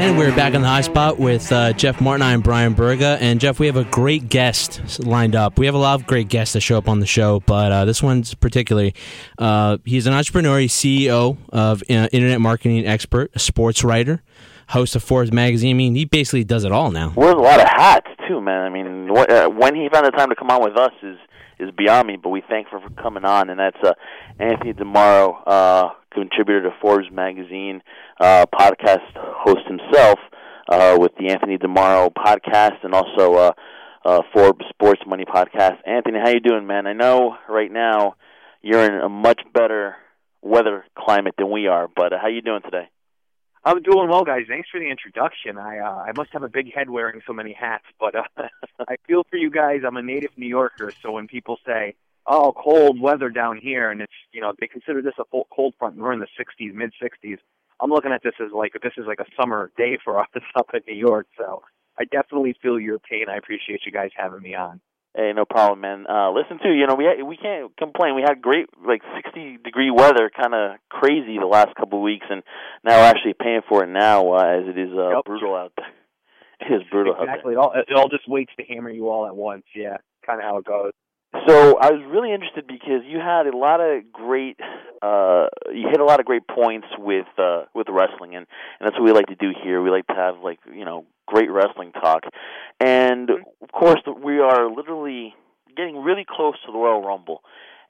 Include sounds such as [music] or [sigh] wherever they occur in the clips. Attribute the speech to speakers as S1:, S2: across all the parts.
S1: And we're back on the high spot with uh, Jeff Martin and Brian Berga. And Jeff, we have a great guest lined up. We have a lot of great guests that show up on the show, but uh, this one's particularly. Uh, he's an entrepreneur, he's CEO of uh, internet marketing expert, a sports writer, host of Forbes magazine. I mean, he basically does it all now.
S2: Wears a lot of hats too, man. I mean, uh, when he found the time to come on with us is is beyond me. But we thank him for coming on, and that's uh, Anthony Demaro, uh, contributor to Forbes magazine, uh, podcast host himself uh, with the Anthony Demaro podcast, and also uh, uh, Forbes Sports Money podcast. Anthony, how you doing, man? I know right now you're in a much better weather climate than we are, but uh, how you doing today?
S3: I'm doing well, guys. Thanks for the introduction. I uh, I must have a big head wearing so many hats, but uh, [laughs] I feel for you guys. I'm a native New Yorker, so when people say, "Oh, cold weather down here," and it's you know they consider this a full cold front, and we're in the 60s, mid 60s. I'm looking at this as like this is like a summer day for [laughs] us up in New York. So I definitely feel your pain. I appreciate you guys having me on.
S2: Hey, no problem, man. Uh, listen to you know, we ha- we can't complain. We had great, like sixty degree weather, kind of crazy the last couple of weeks, and now we're actually paying for it now uh, as it is uh,
S3: Yep.
S2: brutal out there. [laughs] It is brutal
S3: Exactly. It all it all just waits to hammer you all at once. Yeah, kind of how it goes.
S2: So I was really interested because you had a lot of great, uh, you hit a lot of great points with uh, with wrestling, and and that's what we like to do here. We like to have like you know great wrestling talk, and of course we are literally getting really close to the Royal Rumble,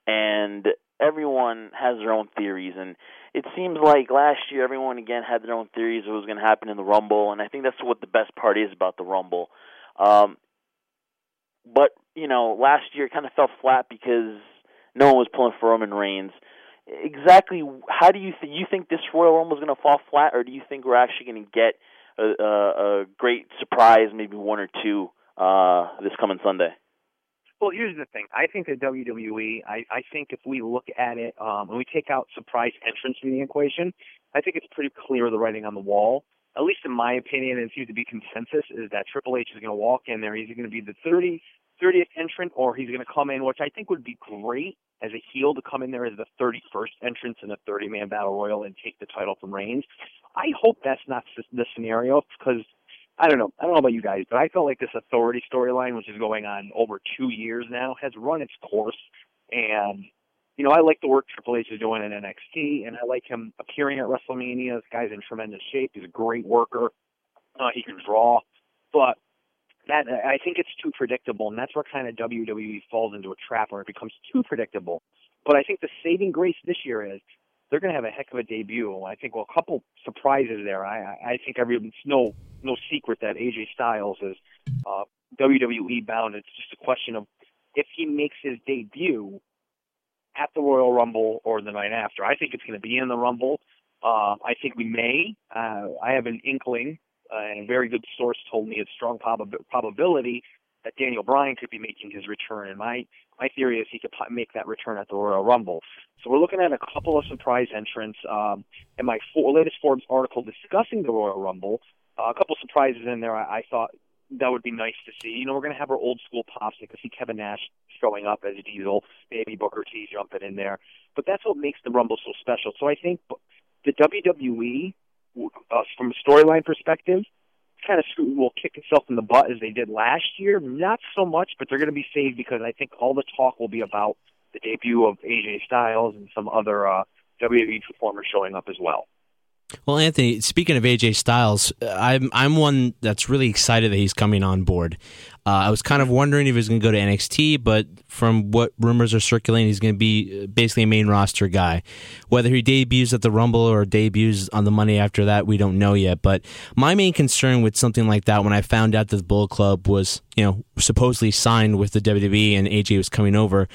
S2: and everyone has their own theories. And it seems like last year everyone again had their own theories of what was going to happen in the rumble and i think that's what the best part is about the rumble. Um but you know last year kind of fell flat because no one was pulling for roman reigns exactly how do you think you think this royal rumble is going to fall flat or do you think we're actually going to get a, a, a great surprise maybe one or two uh this coming sunday
S3: Well, here's the thing. I think that WWE. I, I think if we look at it um, and we take out surprise entrance from the equation, I think it's pretty clear the writing on the wall. At least in my opinion, and seems to be consensus, is that Triple H is going to walk in there. He's going to be the 30, 30th entrant, or he's going to come in, which I think would be great as a heel to come in there as the 31st entrance in a 30-man battle royal and take the title from Reigns. I hope that's not the scenario because I don't know. I don't know about you guys, but I felt like this authority storyline, which is going on over two years now, has run its course. And you know, I like the work Triple H is doing in NXT, and I like him appearing at WrestleMania. This guy's in tremendous shape. He's a great worker. Uh, he can draw, but that I think it's too predictable, and that's where kind of WWE falls into a trap where it becomes too predictable. But I think the saving grace this year is they're going to have a heck of a debut. I think well, a couple surprises there. I I think every it's no no secret that AJ Styles is uh, WWE bound. It's just a question of if he makes his debut at the Royal Rumble or the night after. I think it's going to be in the Rumble. Uh, I think we may. Uh, I have an inkling, uh, and a very good source told me it's strong prob- probability that Daniel Bryan could be making his return. And my my theory is he could po- make that return at the Royal Rumble. So we're looking at a couple of surprise entrants. Um, in my for- latest Forbes article discussing the Royal Rumble, uh, a couple surprises in there. I, I thought that would be nice to see. You know, we're going to have our old school pops. You can see Kevin Nash showing up as Diesel, maybe Booker T jumping in there. But that's what makes the Rumble so special. So I think the WWE, uh, from a storyline perspective, kind of will kick itself in the butt as they did last year. Not so much, but they're going to be saved because I think all the talk will be about the debut of AJ Styles and some other uh, WWE performers showing up as well.
S1: Well, Anthony, speaking of AJ Styles, I'm I'm one that's really excited that he's coming on board. Uh, I was kind of wondering if he was going to go to NXT, but from what rumors are circulating, he's going to be uh, basically a main roster guy. Whether he debuts at the Rumble or debuts on the Monday after that, we don't know yet. But my main concern with something like that, when I found out that the Bullet Club was, you know, supposedly signed with the WWE and AJ was coming over,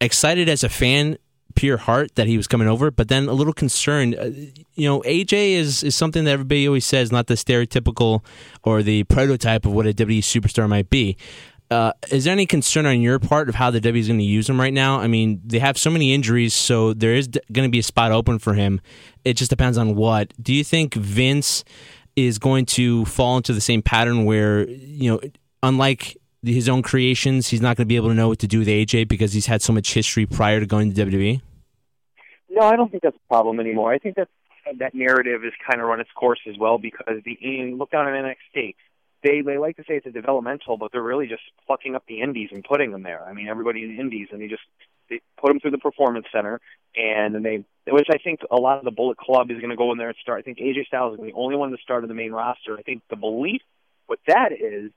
S1: excited as a fan pure heart that he was coming over, but then a little concerned. Uh, you know, AJ is is something that everybody always says not the stereotypical or the prototype of what a WWE superstar might be. Uh, is there any concern on your part of how the W is going to use him right now? I mean, they have so many injuries, so there is going to be a spot open for him. It just depends on what. Do you think Vince is going to fall into the same pattern where you know, unlike his own creations, he's not going to be able to know what to do with AJ because he's had so much history prior to going to WWE?
S3: No, I don't think that's a problem anymore. I think that that narrative has kind of run its course as well because the look down at NXT. They they like to say it's a developmental, but they're really just plucking up the indies and putting them there. I mean, everybody in the indies, and they just they put them through the performance center, and then they, which I think a lot of the Bullet Club is going to go in there and start. I think AJ Styles is the only one to start in the main roster. I think the belief with that is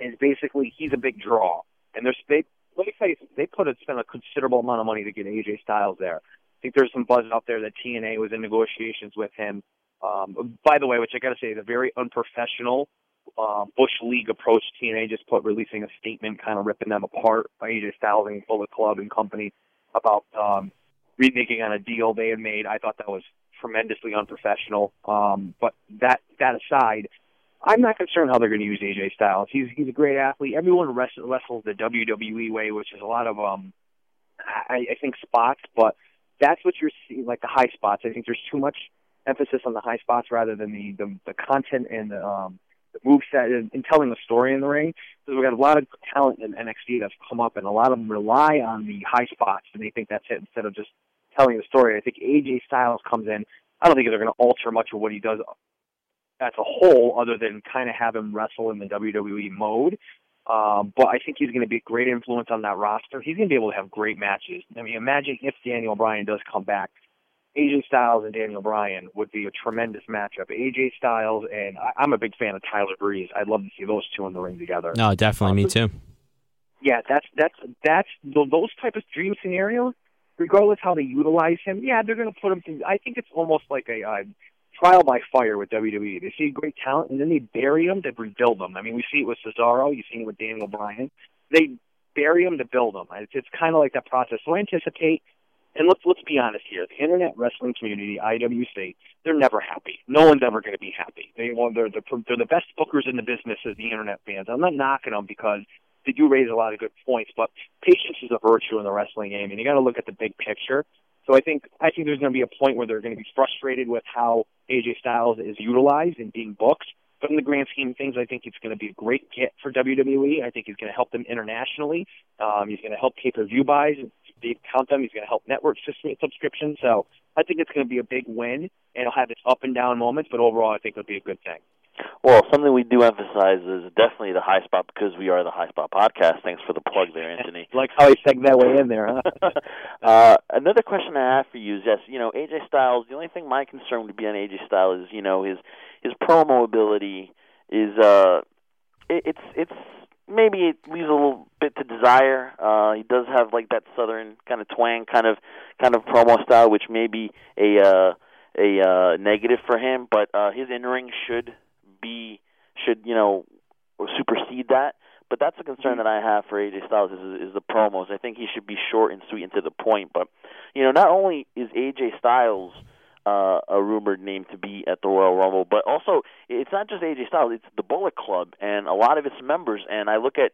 S3: is basically he's a big draw, and there's they let me tell you they put a, spent a considerable amount of money to get AJ Styles there. I think there's some buzz out there that TNA was in negotiations with him. Um, by the way, which I got to say is a very unprofessional uh, Bush League approach. TNA just put releasing a statement, kind of ripping them apart by AJ Styles and Bullet Club and company about um, remaking on a deal they had made. I thought that was tremendously unprofessional. Um, but that that aside, I'm not concerned how they're going to use AJ Styles. He's he's a great athlete. Everyone wrestles, wrestles the WWE way, which is a lot of um, I, I think spots, but that's what you're seeing, like the high spots. I think there's too much emphasis on the high spots rather than the the, the content and the um, the move set and, and telling the story in the ring. Because we've got a lot of talent in NXT that's come up, and a lot of them rely on the high spots, and they think that's it instead of just telling the story. I think AJ Styles comes in. I don't think they're going to alter much of what he does as a whole, other than kind of have him wrestle in the WWE mode. Um, but I think he's going to be a great influence on that roster. He's going to be able to have great matches. I mean, imagine if Daniel Bryan does come back. AJ Styles and Daniel Bryan would be a tremendous matchup. AJ Styles and I, I'm a big fan of Tyler Breeze. I'd love to see those two in the ring together.
S1: No, definitely, me too.
S3: Yeah, that's that's that's those type of dream scenarios. Regardless how they utilize him, yeah, they're going to put him. Through, I think it's almost like a uh, trial by fire with WWE. They see great talent and then they bury them to rebuild them. I mean, we see it with Cesaro, you see it with Daniel Bryan. They bury them to build them. It's, it's kind of like that process. So I anticipate, and let's let's be honest here, the internet wrestling community, IWC, they're never happy. No one's ever going to be happy. They well, they're the they're the best bookers in the business as the internet fans. I'm not knocking them because they do raise a lot of good points, but patience is a virtue in the wrestling game, and you got to look at the big picture. So I think I think there's going to be a point where they're going to be frustrated with how AJ Styles is utilized and being booked. But in the grand scheme of things, I think it's going to be a great get for WWE. I think he's going to help them internationally. Um, he's going to help pay-per-view buys. They count them. He's going to help network subscriptions. So I think it's going to be a big win, and it'll have its up and down moments. But overall, I think it'll be a good thing.
S2: Well, something we do emphasize is definitely the high spot because we are the high spot podcast. Thanks for the plug there, Anthony. [laughs]
S3: like how he segued that way in there, huh? [laughs]
S2: uh, another question I have for you is yes, you know, AJ Styles. The only thing my concern would be on AJ Styles is you know his his promo ability is uh it, it's it's maybe it leaves a little bit to desire. Uh, he does have like that southern kind of twang, kind of kind of promo style, which may be a uh, a uh, negative for him. But uh, his in ring should be should you know supersede that. But that's a concern that I have for AJ Styles is, is the promos. I think he should be short and sweet and to the point. But you know, not only is AJ Styles uh, a rumored name to be at the Royal Rumble, but also it's not just AJ Styles; it's the Bullet Club and a lot of its members. And I look at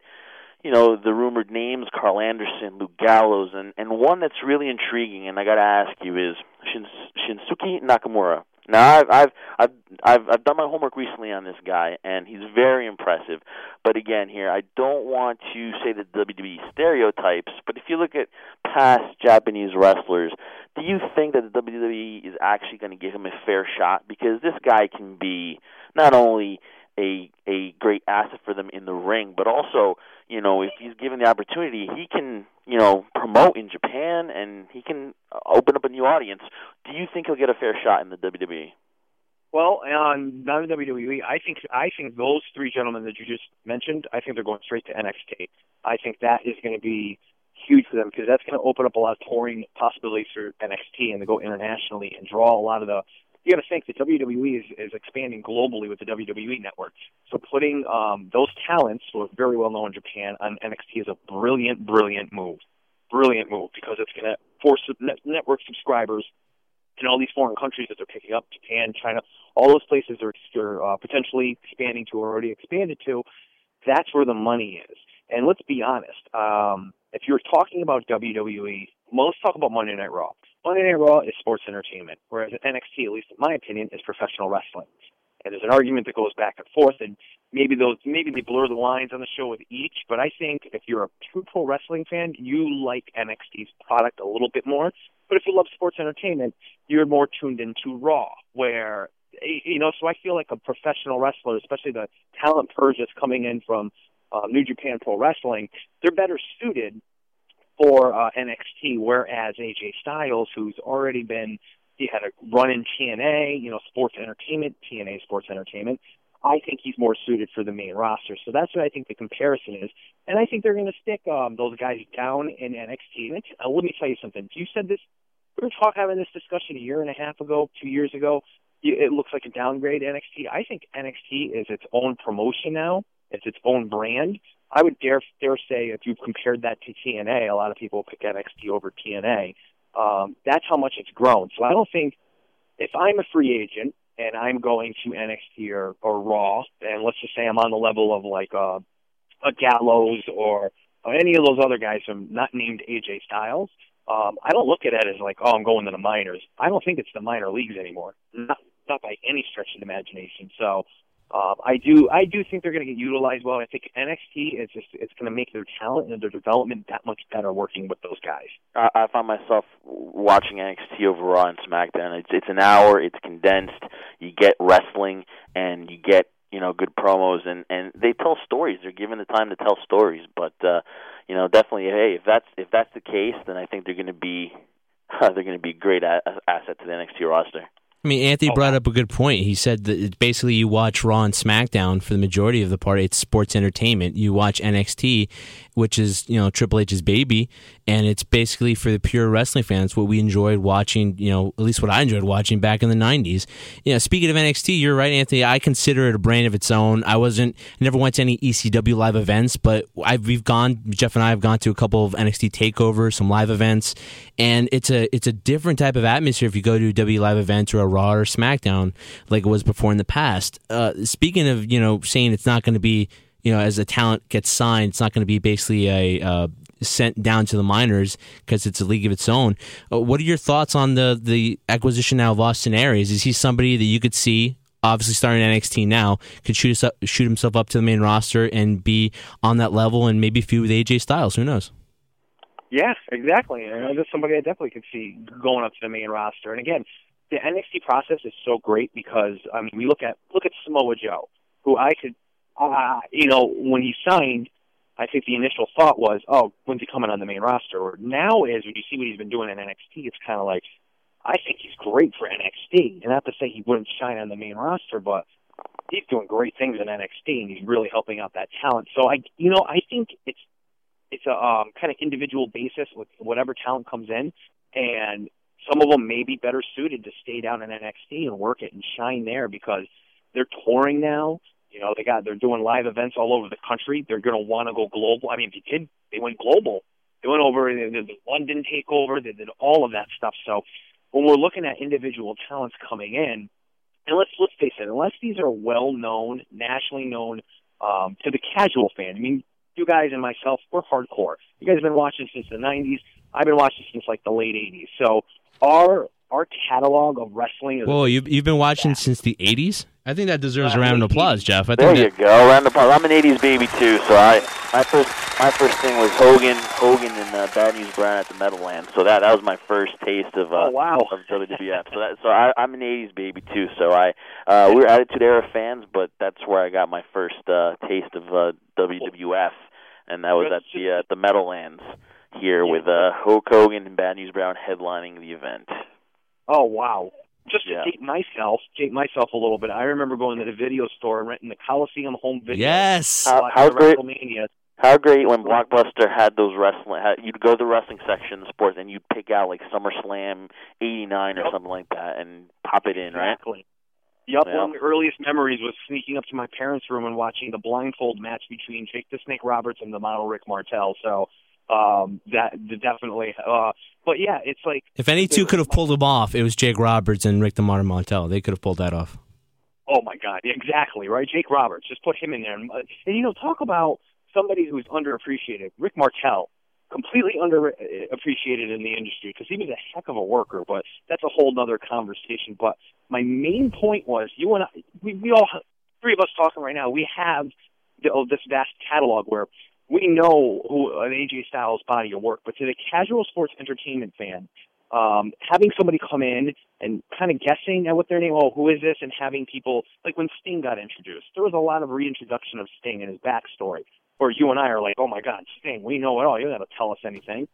S2: you know the rumored names: Karl Anderson, Luke Gallows, and and one that's really intriguing. And I got to ask you is Shins, Shinsuke Nakamura. Now I've, I've I've I've I've done my homework recently on this guy, and he's very impressive. But again, here I don't want to say the WWE stereotypes, but if you look at past Japanese wrestlers, do you think that the WWE is actually going to give him a fair shot? Because this guy can be not only a a great asset for them in the ring, but also you know if he's given the opportunity, he can you know promote in Japan and he can open up a new audience. Do you think he'll get a fair shot in the WWE?
S3: Well, on non WWE, I think I think those three gentlemen that you just mentioned, I think they're going straight to NXT. I think that is going to be huge for them because that's going to open up a lot of touring possibilities for NXT and to go internationally and draw a lot of the you got to think that WWE is, is expanding globally with the WWE network. So putting um, those talents, who are very well known in Japan, on NXT is a brilliant, brilliant move. brilliant move because it's going to force net- network subscribers in all these foreign countries that they're picking up, Japan, China, all those places they're, they're uh, potentially expanding to or already expanded to. That's where the money is. And let's be honest, um, if you're talking about WWE, most talk about Monday Night Raw. Monday Night Raw is sports entertainment, whereas NXT, at least in my opinion, is professional wrestling. And there's an argument that goes back and forth, and maybe those maybe they blur the lines on the show with each. But I think if you're a true pro wrestling fan, you like NXT's product a little bit more. But if you love sports entertainment, you're more tuned into Raw, where you know. So I feel like a professional wrestler, especially the talent purge that's coming in from uh, New Japan Pro Wrestling, they're better suited for uh, NXT. Whereas AJ Styles, who's already been he had a run in TNA, you know, sports entertainment, TNA sports entertainment. I think he's more suited for the main roster. So that's what I think the comparison is. And I think they're going to stick um, those guys down in NXT. And uh, let me tell you something. You said this, we were talking having this discussion a year and a half ago, two years ago. It looks like a downgrade NXT. I think NXT is its own promotion now. It's its own brand. I would dare dare say if you've compared that to TNA, a lot of people pick NXT over TNA. Um, that's how much it's grown. So I don't think if I'm a free agent and I'm going to NXT or, or Raw, and let's just say I'm on the level of like a, a Gallows or, or any of those other guys from not named AJ Styles, um, I don't look at it as like, oh, I'm going to the minors. I don't think it's the minor leagues anymore, not not by any stretch of the imagination. So um, I do I do think they're going to get utilized well. I think NXT is just it's going to make their talent and their development that much better working with those guys.
S2: I, I find myself watching NXT over Raw and SmackDown. It's it's an hour. It's condensed. You get wrestling and you get you know good promos and and they tell stories. They're given the time to tell stories. But uh, you know definitely hey if that's if that's the case then I think they're going to be [laughs] they're going to be a great a- asset to the NXT roster.
S1: I mean, Anthony
S3: Oh,
S1: brought
S3: wow.
S1: up a good point. He said that basically you watch Raw and SmackDown for the majority of the part. It's sports entertainment. You watch NXT, which is you know Triple H's baby, and it's basically for the pure wrestling fans what we enjoyed watching. You know, at least what I enjoyed watching back in the '90s. You know, speaking of NXT, you're right, Anthony. I consider it a brand of its own. I wasn't, never went to any ECW live events, but I've we've gone. Jeff and I have gone to a couple of NXT takeovers, some live events, and it's a it's a different type of atmosphere if you go to W live event or a Raw or SmackDown like it was before in the past. Uh, speaking of you know saying it's not going to be you know as a talent gets signed, it's not going to be basically a uh, sent down to the minors because it's a league of its own. Uh, what are your thoughts on the the acquisition now of Austin Aries? Is he somebody that you could see? Obviously, starting NXT now, could shoot up, shoot himself up to the main roster and be on that level, and maybe feud with AJ Styles. Who knows?
S3: Yeah, exactly. And that's somebody I definitely could see going up to the main roster. And again, the NXT process is so great because I mean, we look at look at Samoa Joe, who I could, uh, you know, when he signed, I think the initial thought was, oh, when's he coming on the main roster? Or now is when you see what he's been doing in NXT, it's kind of like, I think he's great for NXT. And not to say he wouldn't shine on the main roster, but he's doing great things in NXT, and he's really helping out that talent. So I, you know, I think it's it's a um, kind of individual basis with whatever talent comes in, and some of them may be better suited to stay down in NXT and work it and shine there because they're touring now. You know, they got they're doing live events all over the country. They're going to want to go global. I mean, if they did they went global. They went over they did the London takeover. They did all of that stuff. So when we're looking at individual talents coming in, and let's let's face it, unless these are well known, nationally known um, to the casual fan. I mean, you guys and myself, we're hardcore. You guys have been watching since the '90s. I've been watching since like the late '80s. So our our catalog of wrestling is
S1: Whoa, you've you've been watching since the '80s. I think that deserves a
S3: Uh,
S1: round of applause, Jeff. I
S2: There
S1: think
S2: you
S1: that,
S2: go. Round of applause. I'm an '80s baby too, so I my first my first thing was Hogan, Hogan and uh, Bad News Brown at the Meadowlands. So that that was my first taste of uh,
S3: Oh, wow.
S2: of WWF. So that so I, I'm an '80s baby too. So I uh, we're Attitude Era fans, but that's where I got my first uh, taste of uh, WWF, and that was at the uh, the Meadowlands here with uh, Hulk Hogan and Bad News Brown headlining the event.
S3: Oh wow! Just
S2: Yeah.
S3: to date myself, date myself a little bit. I remember going to the video store and renting the Coliseum home video.
S1: yes.
S2: How- how
S3: the
S2: great-
S3: WrestleMania.
S2: How great when Blockbuster had those wrestling. Had, you'd go to the wrestling section, in sports, and you'd pick out like SummerSlam '89 or
S3: Yep.
S2: something like that, and pop it in, right?
S3: Exactly. Yup,
S2: Yeah.
S3: one of the earliest memories was sneaking up to my parents' room and watching the blindfold match between Jake the Snake Roberts and the model Rick Martel. So Um, that definitely. Uh, but yeah, it's like
S1: If any two could have pulled him off, it was Jake Roberts and Rick DeMar Montel. They could have pulled that off.
S3: Oh my God, exactly right. Jake Roberts, just put him in there, and, uh, and you know, talk about somebody who's underappreciated. Rick Martel, completely underappreciated in the industry because he was a heck of a worker, but that's a whole other conversation. But my main point was, you and I, we, we all, three of us talking right now, we have the, oh, this vast catalog where we know who an AJ Styles body of work, but to the casual sports entertainment fan, um, having somebody come in and kind of guessing at what their name, oh, who is this, and having people like when Sting got introduced, there was a lot of reintroduction of Sting and his backstory. Or you and I are like, oh my God, Sting, we know it all. You don't have to tell us anything.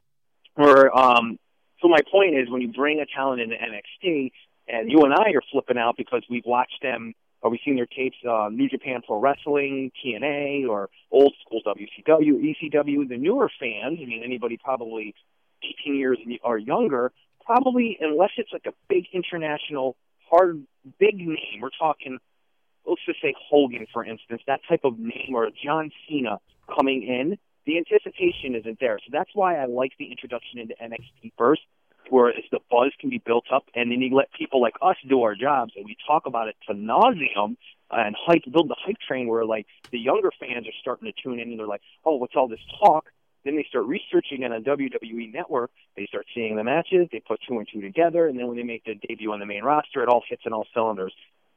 S3: Or um, so my point is, when you bring a talent into NXT, and you and I are flipping out because we've watched them or we've seen their tapes, uh, New Japan Pro Wrestling, TNA, or old school WCW, ECW. The newer fans, I mean, anybody probably 18 years or younger, probably unless it's like a big international, hard, big name. We're talking, let's just say Hogan, for instance, that type of name, or John Cena coming in. The anticipation isn't there, so that's why I like the introduction into NXT first, where the buzz can be built up, and then you let people like us do our jobs, and we talk about it to nauseum and hype, build the hype train where like the younger fans are starting to tune in, and they're like, oh, what's all this talk? Then they start researching it on WWE Network. They start seeing the matches. They put two and two together, and then when they make their debut on the main roster, it all hits on all cylinders.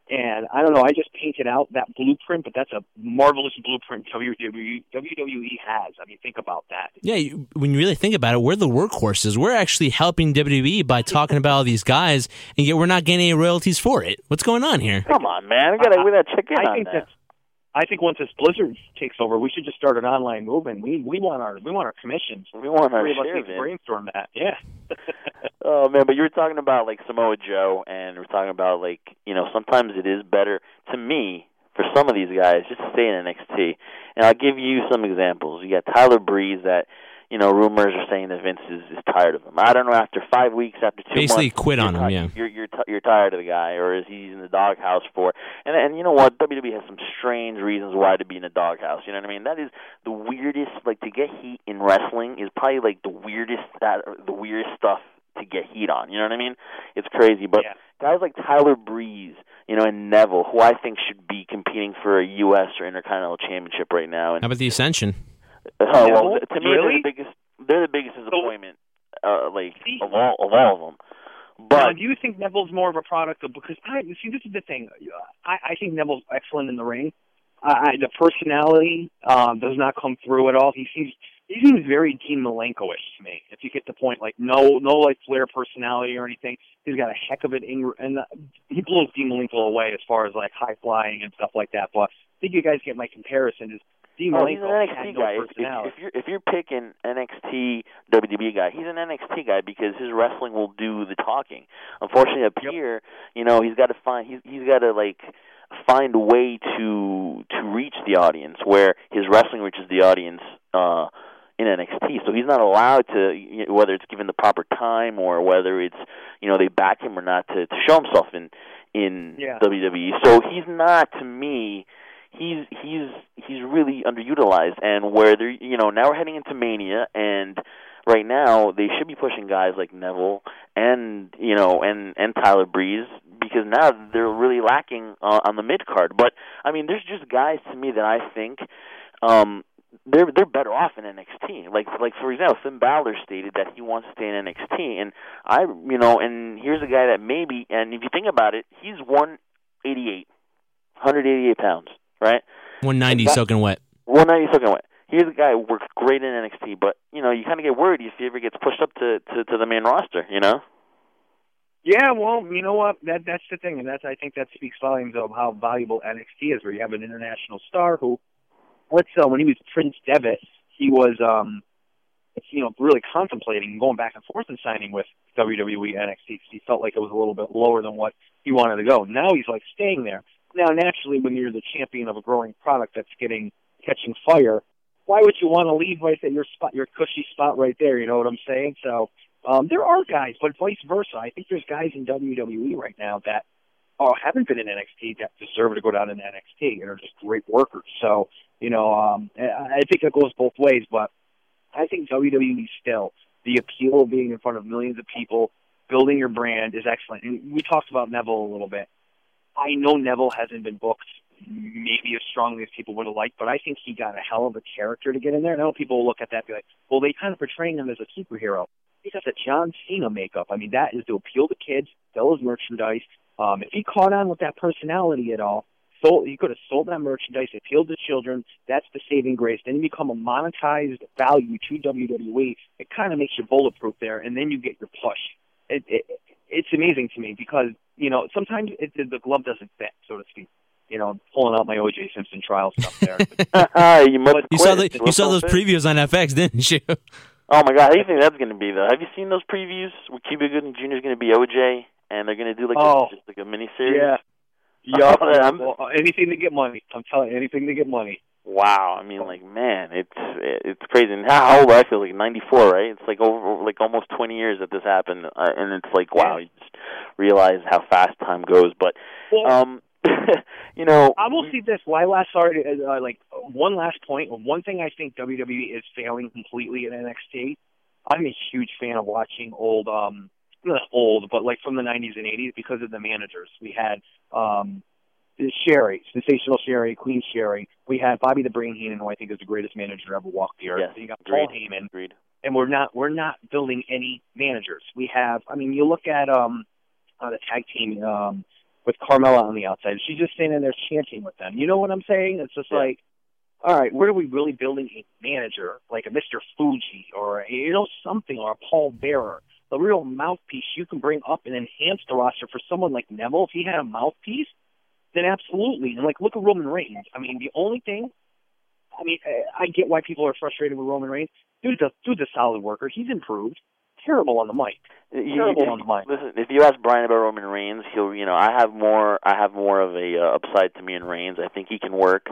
S3: And I don't know. I just painted out that blueprint, but that's a marvelous blueprint WWE, WWE has. I mean, think about that.
S1: Yeah, you, when you really think about it, we're the workhorses. We're actually helping WWE by talking about all these guys, and yet we're not getting any royalties for it. What's going on here?
S2: Come on, man. We gotta we gotta check
S3: I
S2: on
S3: think
S2: that.
S3: that's. I think once this Blizzard takes over, we should just start an online movement. We we want our we want our commissions.
S2: We want our
S3: Three of us
S2: share,
S3: need to
S2: man.
S3: brainstorm that. Yeah. [laughs]
S2: Oh man, but you were talking about like Samoa Joe, and we're talking about like you know sometimes it is better to me for some of these guys just to stay in NXT. And I'll give you some examples. You got Tyler Breeze that you know rumors are saying that Vince is, is tired of him. I don't know after five weeks, after two
S1: Basically
S2: months,
S1: quit
S2: you're
S1: on him,
S2: ti-
S1: yeah.
S2: you're you're t- you're tired of the guy, or is he in the doghouse for? And and you know what, WWE has some strange reasons why to be in the doghouse. You know what I mean? That is the weirdest. Like to get heat in wrestling is probably like the weirdest that the weirdest stuff to get heat on. You know what I mean? It's crazy. But
S3: Yeah.
S2: guys like Tyler Breeze, you know, and Neville, who I think should be competing for a U.S. or Intercontinental Championship right now. And
S1: How about the Ascension?
S2: Uh, well, to me,
S3: Really?
S2: they're the biggest. They're the biggest disappointment, uh, like of all of all of them.
S3: now,
S2: But
S3: do you think Neville's more of a product of because I see this is the thing. I, I think Neville's excellent in the ring. I, I, the personality um, does not come through at all. He seems he seems very Dean Malenko-ish to me. If you get the point, like no no like flair personality or anything. He's got a heck of an ing- and uh, he blows Dean Malenko away as far as like high flying and stuff like that. But I think you guys get my comparison. Is Dean
S2: Oh, he's an NXT
S3: no
S2: guy. If, if, if you're if you're picking NXT WWE guy, he's an NXT guy because his wrestling will do the talking. Unfortunately, up
S3: Yep.
S2: here, you know, he's got to find he's he's got to like find a way to to reach the audience where his wrestling reaches the audience uh in NXT. So he's not allowed to you know, whether it's given the proper time or whether it's you know they back him or not to to show himself in in
S3: Yeah.
S2: WWE. So he's not to me he's he's he's really underutilized and where they're you know now we're heading into mania and right now they should be pushing guys like Neville and you know and and Tyler Breeze because now they're really lacking uh, on the mid card but I mean there's just guys to me that I think um they're they're better off in NXT. Like like for example, Finn Balor stated that he wants to stay in NXT, and I you know, and here's a guy that maybe, and if you think about it, he's one eighty eight, hundred eighty eight pounds, right?
S1: 190
S2: That-
S1: soaking wet.
S2: One ninety soaking wet. Here's a guy who works great in NXT, but you know, you kind of get worried if he ever gets pushed up to, to to the main roster. You know.
S3: Yeah, well, you know what? That that's the thing, and that's I think that speaks volumes of how valuable NXT is, where you have an international star who, let's say, when he was Prince Devitt, he was, um, you know, really contemplating going back and forth and signing with WWE NXT because he felt like it was a little bit lower than what he wanted to go. Now he's like staying there. Now, naturally, when you're the champion of a growing product that's getting catching fire, why would you want to leave right at your spot, your cushy spot right there? You know what I'm saying? So um, there are guys, but vice versa. I think there's guys in WWE right now that oh, haven't been in NXT that deserve to go down in NXT and are just great workers. So you know, um, I think it goes both ways. But I think WWE still the appeal of being in front of millions of people, building your brand is excellent. And we talked about Neville a little bit. I know Neville hasn't been booked maybe as strongly as people would have liked, but I think he got a hell of a character to get in there. And I know people will look at that and be like, well, they kind of portraying him as a superhero. He got the John Cena makeup. I mean, that is to appeal to kids, sell his merchandise. Um, if he caught on with that personality at all, sold, he could have sold that merchandise, appealed to children. That's the saving grace. Then you become a monetized value to WWE. It kind of makes you bulletproof there, and then you get your push. It, it, it's amazing to me because you know sometimes it, the glove doesn't fit, so to speak. You know, pulling out my O.J. Simpson trial stuff there. [laughs] [laughs]
S2: Ah, you must
S1: You saw the, you saw those previews on FX, [laughs] didn't you?
S2: Oh my god, how do you think that's going to be though? Have you seen those previews? Where Cuba Gooding Jr. is going to be OJ, and they're going to do like
S3: Oh.
S2: a, just like a mini series.
S3: yeah. Yeah, well, anything to get money. I'm telling you, anything to get money.
S2: Wow, I mean, like, man, it's it's crazy. And how old I feel like ninety four, right? It's like over like almost twenty years that this happened, uh, and it's like, wow, you just realize how fast time goes. But, um, [laughs] you know,
S3: I will see this. Why last sorry, uh, like one last point. One thing I think WWE is failing completely in NXT. I'm a huge fan of watching old, um, not old, but like from the 90s and 80s because of the managers. We had um, Sherri, sensational Sherri, Queen Sherri. We had Bobby the Brain Heenan, who I think is the greatest manager to ever walk the earth.
S2: Yes,
S3: you got Paul
S2: agreed.
S3: Heyman,
S2: agreed.
S3: and we're not we're not building any managers. We have, I mean, you look at um, uh, the tag team um, with Carmella on the outside. She's just standing there chanting with them. You know what I'm saying? It's just
S2: Yeah.
S3: like, all right, where are we really building a manager like a Mr. Fuji or a, you know something or a Paul Bearer, the real mouthpiece you can bring up and enhance the roster for someone like Neville. If he had a mouthpiece, then absolutely. And like, look at Roman Reigns. I mean, the only thing. I mean, I I get why people are frustrated with Roman Reigns. Dude's a dude's a solid worker. He's improved. Terrible on the mic. Terrible
S2: you-
S3: on the mic.
S2: Listen, if you ask Brian about Roman Reigns, he'll, you know, I have more, I have more of a uh, upside to me in Reigns. I think he can work.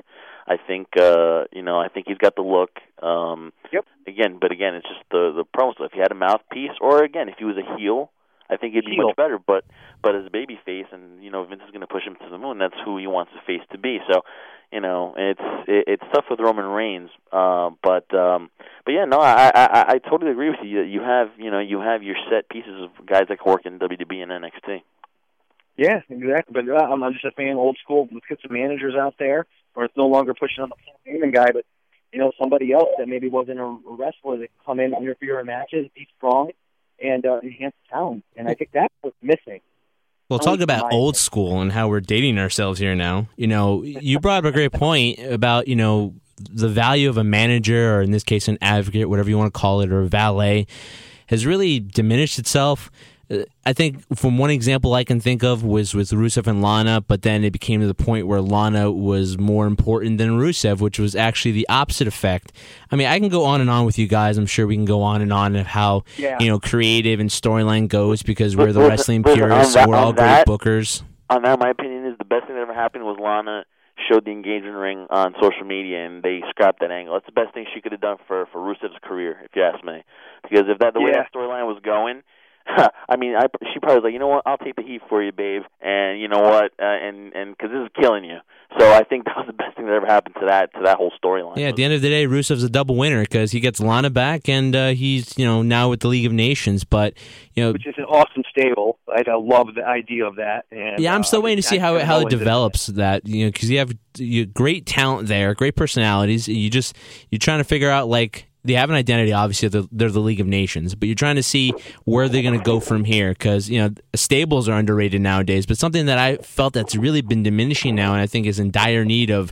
S2: I think, uh, you know, I think he's got the look. Um,
S3: Yep.
S2: Again, but again, it's just the the promo stuff. If he had a mouthpiece, or again, if he was a heel, I think it'd be
S3: Heel.
S2: much better. But but as a baby face, and you know, Vince is going to push him to the moon. That's who he wants the face to be. So, you know, it's it, it's tough with Roman Reigns. Uh, but um, but yeah, no, I, I I totally agree with you. You have you know you have your set pieces of guys that can work in WWE and NXT.
S3: Yeah, exactly. But uh, I'm, just a fan, old school. Let's get some managers out there, or it's no longer pushing on the Heyman guy, but you know somebody else that maybe wasn't a a wrestler that come in, interfere in matches, be strong, and uh, enhance talent. And I think that's what's missing.
S1: Well, talk about old school and how we're dating ourselves here now. You know, you brought up a great point about, you know, the value of a manager, or in this case, an advocate, whatever you want to call it, or a valet, has really diminished itself. Uh, I think from one example I can think of was with Rusev and Lana, but then it became to the point where Lana was more important than Rusev, which was actually the opposite effect. I mean, I can go on and on with you guys. I'm sure we can go on and on of how
S3: Yeah.
S1: you know creative and storyline goes because we're the wrestling
S2: listen,
S1: purists.
S2: that-
S1: we're
S2: on
S1: all great
S2: that-
S1: bookers.
S2: on that, my opinion is the best thing that ever happened was Lana showed the engagement ring on social media, and they scrapped that angle. That's the best thing she could have done for for Rusev's career, if you ask me. Because if that the way
S3: Yeah.
S2: that storyline was going, [laughs] I mean, I she probably was like, you know what, I'll take the heat for you, babe, and you know what, uh, and and because this is killing you. So I think [laughs] that was the best thing that ever happened to that to that whole storyline.
S1: Yeah, at the end of the day, Rusev's a double winner because he gets Lana back, and uh, he's you know now with the League of Nations. But you know,
S3: Which is an awesome stable. I, I love the idea of that. And,
S1: yeah, I'm
S3: uh,
S1: still waiting to see how
S3: I- I
S1: how it
S3: it's a-
S1: develops. That you know, because you have you great talent there, great personalities. You just you're trying to figure out like they have an identity. Obviously, they're, they're the League of Nations, but you're trying to see where they're going to go from here. Because you know, stables are underrated nowadays. But something that I felt that's really been diminishing now, and I think is in dire need of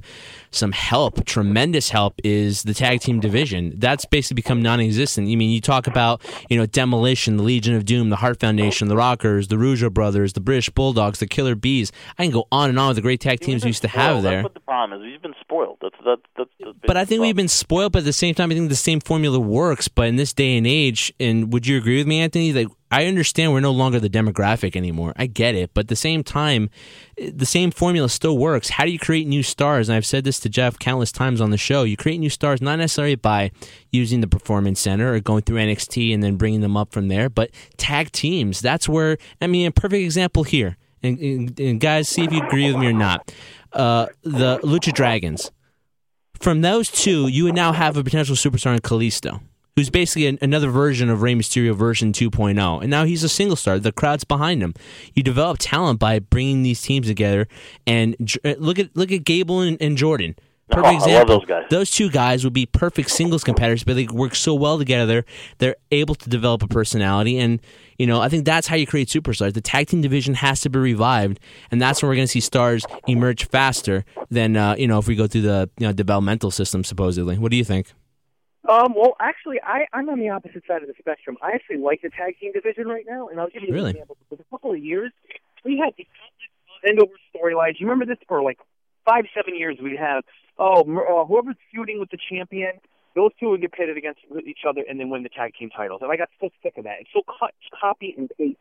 S1: some help, tremendous help, is the tag team division. That's basically become non-existent. I mean, you talk about you know Demolition, the Legion of Doom, the Heart Foundation, the Rockers, the Rougeau Brothers, the British Bulldogs, the Killer Bees. I can go on and on with the great tag teams we used to
S2: spoiled.
S1: have there.
S2: That's what the problem is. We've been spoiled. That's that's that's. that's
S1: But I think we've been spoiled, but at the same time, I think the same formula works. But in this day and age, and would you agree with me, Anthony? Like, I understand we're no longer the demographic anymore. I get it, but at the same time, the same formula still works. How do you create new stars? And I've said this to Jeff countless times on the show. You create new stars not necessarily by using the performance center or going through NXT and then bringing them up from there, but tag teams. That's where I mean, a perfect example here. And, and, and guys, see if you agree with me or not. Uh, the Lucha Dragons from those two, you would now have a potential superstar in Kalisto. Who's basically an, another version of Rey Mysterio version 2.0. And now he's a single star. The crowd's behind him. You develop talent by bringing these teams together. And uh, look at look at Gable and, and Jordan. Perfect
S2: Oh, I love
S1: example.
S2: those guys.
S1: Those two guys would be perfect singles competitors, but they work so well together. They're able to develop a personality, and you know I think that's how you create superstars. The tag team division has to be revived, and that's where we're going to see stars emerge faster than uh, you know if we go through the you know, developmental system. Supposedly, what do you think?
S3: Um, well, actually, I, I'm on the opposite side of the spectrum. I actually like the tag team division right now, and I'll give you
S1: Really?
S3: an example. For a couple of years, we had the end over storylines. You remember this for like five, seven years? We'd have oh, uh, whoever's feuding with the champion, those two would get pitted against each other and then win the tag team titles. And I got so sick of that. It's so cut, copy and paste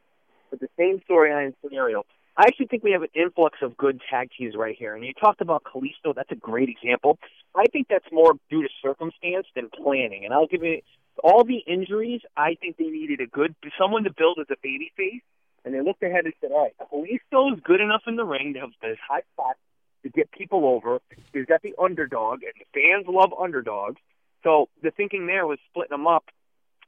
S3: with the same storyline scenario. I actually think we have an influx of good tag teams right here. And you talked about Kalisto. That's a great example. I think that's more due to circumstance than planning. And I'll give you all the injuries. I think they needed a good someone to build as a baby face. And they looked ahead and said, all right, Kalisto is good enough in the ring to have this high spot to get people over. He's got the underdog, and the fans love underdogs. So the thinking there was splitting them up.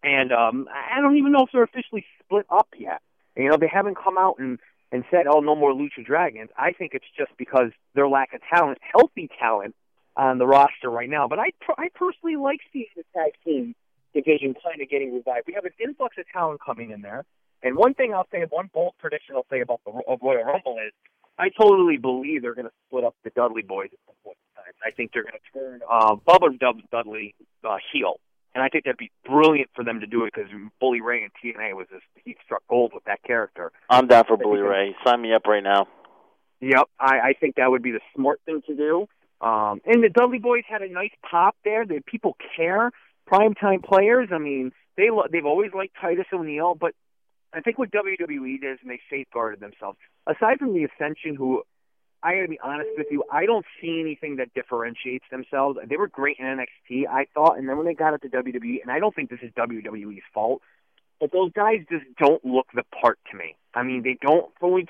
S3: And um, I don't even know if they're officially split up yet. You know, they haven't come out and and said, "Oh, no more Lucha Dragons." I think it's just because their lack of talent, healthy talent, on the roster right now. But I, I personally like seeing the tag team division kind of getting revived. We have an influx of talent coming in there. And one thing I'll say, one bold prediction I'll say about the of Royal Rumble is, I totally believe they're going to split up the Dudley boys at some point. I think they're going to turn uh, Bubba Dudley uh, heel. And I think that'd be brilliant for them to do it because Bully Ray and TNA was just he struck gold with that character.
S2: I'm down for Bully Ray. Sign me up right now.
S3: Yep, I, I think that would be the smart thing to do. Um, and the Dudley Boys had a nice pop there. The people care. Primetime players. I mean, they lo- they've always liked Titus O'Neil, but I think what WWE does, and they safeguarded themselves. Aside from the Ascension, who I got to be honest with you, I don't see anything that differentiates themselves. They were great in NXT, I thought, and then when they got up to WWE, and I don't think this is WWE's fault, but those guys just don't look the part to me. I mean, they don't. When we,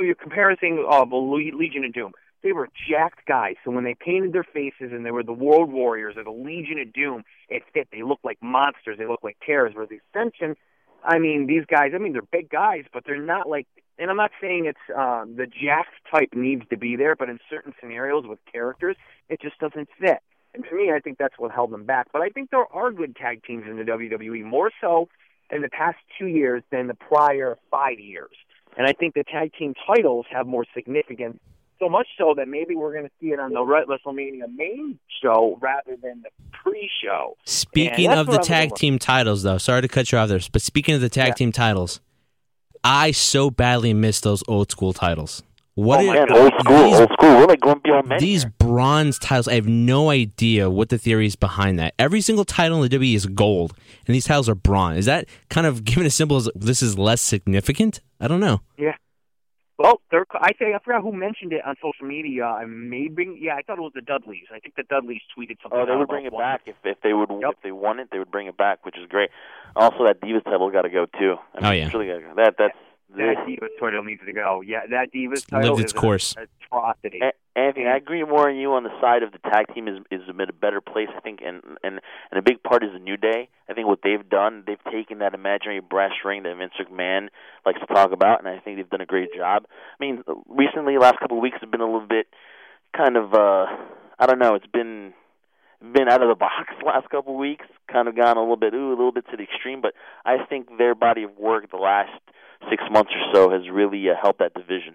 S3: you're comparing uh, Legion of Doom, they were jacked guys. So when they painted their faces and they were the Road Warriors or the Legion of Doom, it fit. They looked like monsters. They looked like terrors. Where the Ascension, I mean, these guys. I mean, they're big guys, but they're not like. And I'm not saying it's uh, the jacked type needs to be there, but in certain scenarios with characters, it just doesn't fit. And to me, I think that's what held them back. But I think there are good tag teams in the WWE, more so in the past two years than the prior five years. And I think the tag team titles have more significance, so much so that maybe we're going to see it on the WrestleMania main show rather than the pre-show.
S1: Speaking of the
S3: I'm
S1: tag team titles, though, sorry to cut you off there, but speaking of the tag
S3: Yeah.
S1: team titles, I so badly miss those old school titles. What
S3: Oh
S1: are-
S2: Man, old school,
S1: these,
S2: old school. We're like grumpy old men.
S1: these bronze titles, I have no idea what the theory is behind that. Every single title in the WWE is gold, and these titles are bronze. Is that kind of given as simple as this is less significant? I don't know.
S3: Well, they're, I say I forgot who mentioned it on social media. I may bring. Yeah, I thought it was the Dudleys. I think the Dudleys tweeted something.
S2: Oh, they
S3: out
S2: would bring it
S3: one.
S2: back if if they would
S3: Yep.
S2: if they won it. They would bring it back, which is great. Also, that Divas title got to go too. I oh, mean,
S1: Oh, yeah.
S2: really gotta go. that that's
S3: That Divas title needs to go. Yeah, that Divas title
S1: lived
S3: is
S1: its
S3: an
S1: course.
S3: atrocity.
S2: A- Anthony, I agree more on you on the side of the tag team is is in a better place, I think, and and and a big part is the New Day. I think what they've done, they've taken that imaginary brass ring that Vince McMahon likes to talk about, and I think they've done a great job. I mean, recently, last couple of weeks have been a little bit kind of uh I don't know, it's been been out of the box the [laughs] last couple of weeks, kind of gone a little bit ooh, a little bit to the extreme, but I think their body of work the last six months or so has really uh, helped that division.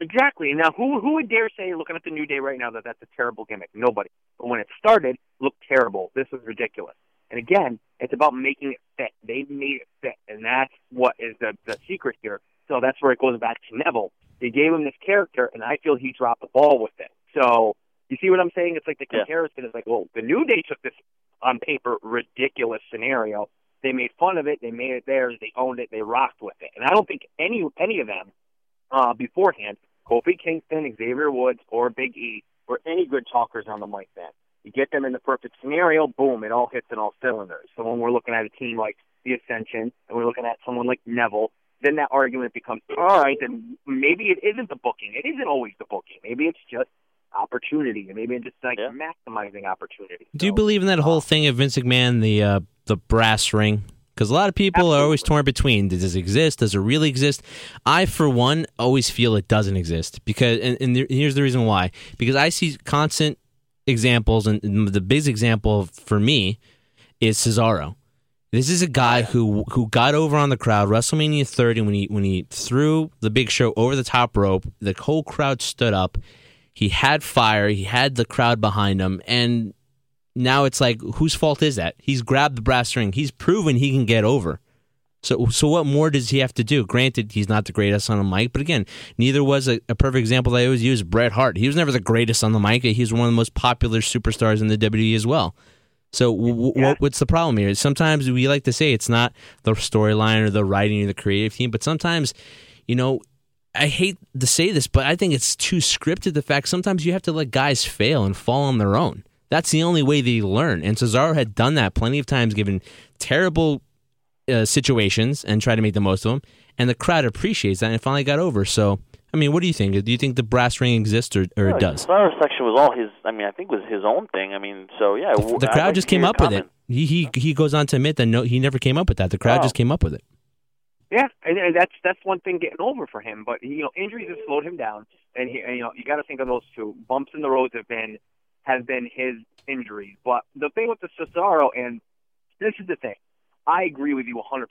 S3: Exactly. Now, who who would dare say, looking at the New Day right now, that that's a terrible gimmick? Nobody. But when it started, looked terrible. This was ridiculous. And again, it's about making it fit. They made it fit, and that's what is the the secret here. So that's where it goes back to Neville. They gave him this character, and I feel he dropped the ball with it. So you see what I'm saying? It's like the
S2: Yeah.
S3: comparison is like, well, the New Day took this on paper ridiculous scenario. They made fun of it. They made it theirs. They owned it. They rocked with it. And I don't think any any of them uh, beforehand, Kofi Kingston, Xavier Woods, or Big E, were any good talkers on the mic then. You get them in the perfect scenario, boom, it all hits in all cylinders. So when we're looking at a team like the Ascension, and we're looking at someone like Neville, then that argument becomes, all right, then maybe it isn't the booking. It isn't always the booking. Maybe it's just opportunity, and maybe it's just like
S2: Yeah.
S3: maximizing opportunity.
S1: Do you believe in that whole thing of Vince McMahon, the uh, the brass ring? Because a lot of people are always torn between does it exist? Does it really exist? I, for one, always feel it doesn't exist because, and, and there, here's the reason why. Because I see constant examples, and the biggest example for me is Cesaro. This is a guy who who got over on the crowd WrestleMania 30 when he when he threw the Big Show over the top rope. The whole crowd stood up. He had fire. He had the crowd behind him, and now it's like whose fault is that? He's grabbed the brass ring. He's proven he can get over. So so what more does he have to do? Granted, he's not the greatest on the mic, but again, neither was a, a perfect example that I always use. Bret Hart. He was never the greatest on the mic. He was one of the most popular superstars in the WWE as well. So w- w-
S3: Yeah.
S1: what, what's the problem here? Sometimes we like to say it's not the storyline or the writing or the creative team, but sometimes, you know, I hate to say this, but I think it's too scripted. The fact sometimes you have to let guys fail and fall on their own. That's the only way they learn. And Cesaro had done that plenty of times, given terrible uh, situations and tried to make the most of them. And the crowd appreciates that and it finally got over. So, I mean, what do you think? Do you think the brass ring exists or, or
S2: Yeah,
S1: it does?
S2: The Cesaro section was all his. I mean, I think it was his own thing. I mean, so yeah. w-
S1: The crowd
S2: like
S1: just came
S2: your
S1: up with it. He, he he goes on to admit that no, he never came up with that. The crowd
S2: Oh.
S1: just came up with it.
S3: Yeah, and, and that's that's one thing getting over for him. But you know, injuries have slowed him down, and, he, and you know, you got to think of those two bumps in the roads have been have been his injuries. But the thing with the Cesaro, and this is the thing, I agree with you 100%.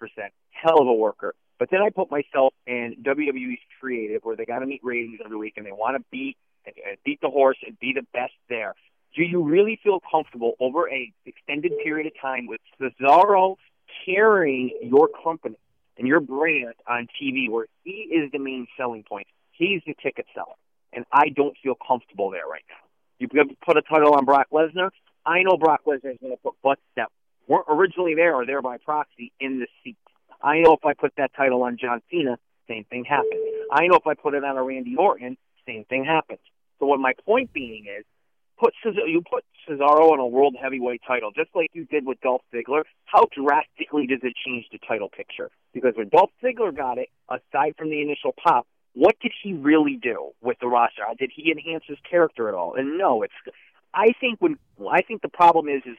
S3: Hell of a worker. But then I put myself in WWE's creative, where they got to meet ratings every week, and they want to beat and beat the horse and be the best there. Do you really feel comfortable over a extended period of time with Cesaro carrying your company and your brand on TV, where he is the main selling point? He's the ticket seller, and I don't feel comfortable there right now. You put a title on Brock Lesnar. I know Brock Lesnar is going to put butts that weren't originally there or there by proxy in the seat. I know if I put that title on John Cena, same thing happens. I know if I put it on a Randy Orton, same thing happens. So what my point being is, put Cesaro, you put Cesaro on a world heavyweight title, just like you did with Dolph Ziggler. How drastically does it change the title picture? Because when Dolph Ziggler got it, aside from the initial pop, what did he really do with the roster? Did he enhance his character at all? And no, it's. I think when I think the problem is is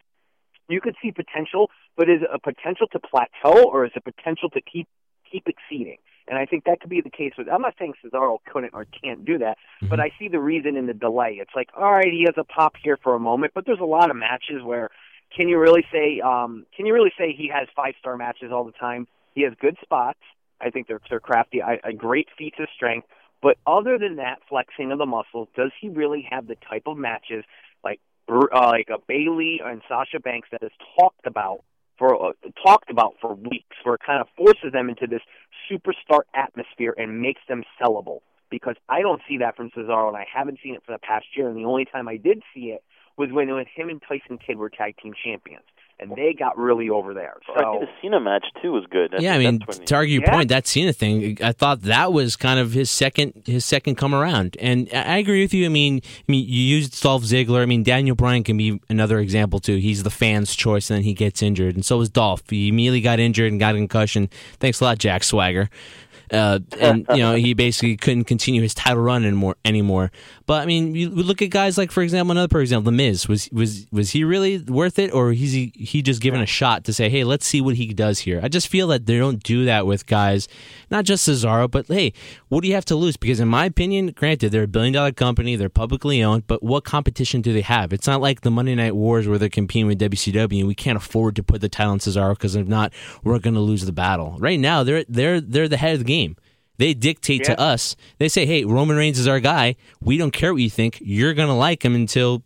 S3: you could see potential, but is it a potential to plateau or is it potential to keep keep exceeding? And I think that could be the case with. I'm not saying Cesaro couldn't or can't do that, but I see the reason in the delay. It's like, all right, he has a pop here for a moment, but there's a lot of matches where can you really say um, can you really say he has five star matches all the time? He has good spots. I think they're they're crafty. I, a great feats of strength. But other than that flexing of the muscles, does he really have the type of matches like uh, like a Bayley and Sasha Banks that is talked about for uh, talked about for weeks, where it kind of forces them into this superstar atmosphere and makes them sellable? Because I don't see that from Cesaro, and I haven't seen it for the past year. And the only time I did see it was when, when him and Tyson Kidd were tag team champions, and they got really over there.
S2: I think the Cena match too was good.
S1: yeah, I mean,
S2: that's
S1: to argue your
S3: Yeah.
S1: point, that Cena thing, I thought that was kind of his second his second come around, and I I agree with you. I mean, I mean, you used Dolph Ziggler. I mean, Daniel Bryan can be another example too. He's the fans' choice, and then he gets injured, and so was Dolph. He immediately got injured and got a concussion. Thanks a lot, Jack Swagger. Uh, and you know he basically couldn't continue his title run anymore. Anymore, but I mean, you look at guys like, for example, another for example, The Miz was was was he really worth it, or is he he just given a shot to say, hey, let's see what he does here? I just feel that they don't do that with guys, not just Cesaro, but hey, what do you have to lose? Because in my opinion, granted, they're a billion dollar company, they're publicly owned, but what competition do they have? It's not like the Monday Night Wars where they're competing with WCW, and we can't afford to put the title on Cesaro because if not, we're going to lose the battle. Right now, they're they're they're the head of the game. They dictate
S3: Yeah.
S1: to us. They say, "Hey, Roman Reigns is our guy. We don't care what you think. You're gonna like him until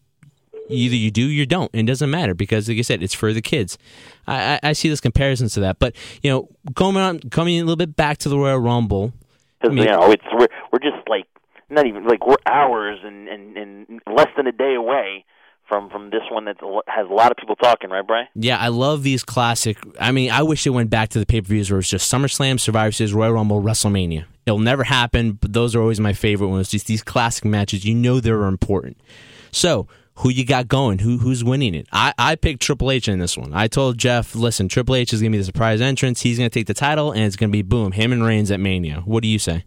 S1: either you do, or you don't. And it doesn't matter because, like I said, it's for the kids." I, I, I see this comparisons to that, but you know, coming on, coming a little bit back to the Royal Rumble.
S2: because
S1: I mean-
S2: you know it's we're we're just like not even like we're hours and and and less than a day away from from this one that has a lot of people talking, right, Brian?
S1: Yeah, I love these classic. I mean, I wish it went back to the pay per views where it's just SummerSlam, Survivor Series, Royal Rumble, WrestleMania. It'll never happen, but those are always my favorite ones. Just these classic matches, you know they're important. So, who you got going? Who who's winning it? I, I picked Triple H in this one. I told Jeff, listen, Triple H is gonna be the surprise entrance. He's gonna take the title, and it's gonna be boom, him and Reigns at Mania. What do you say?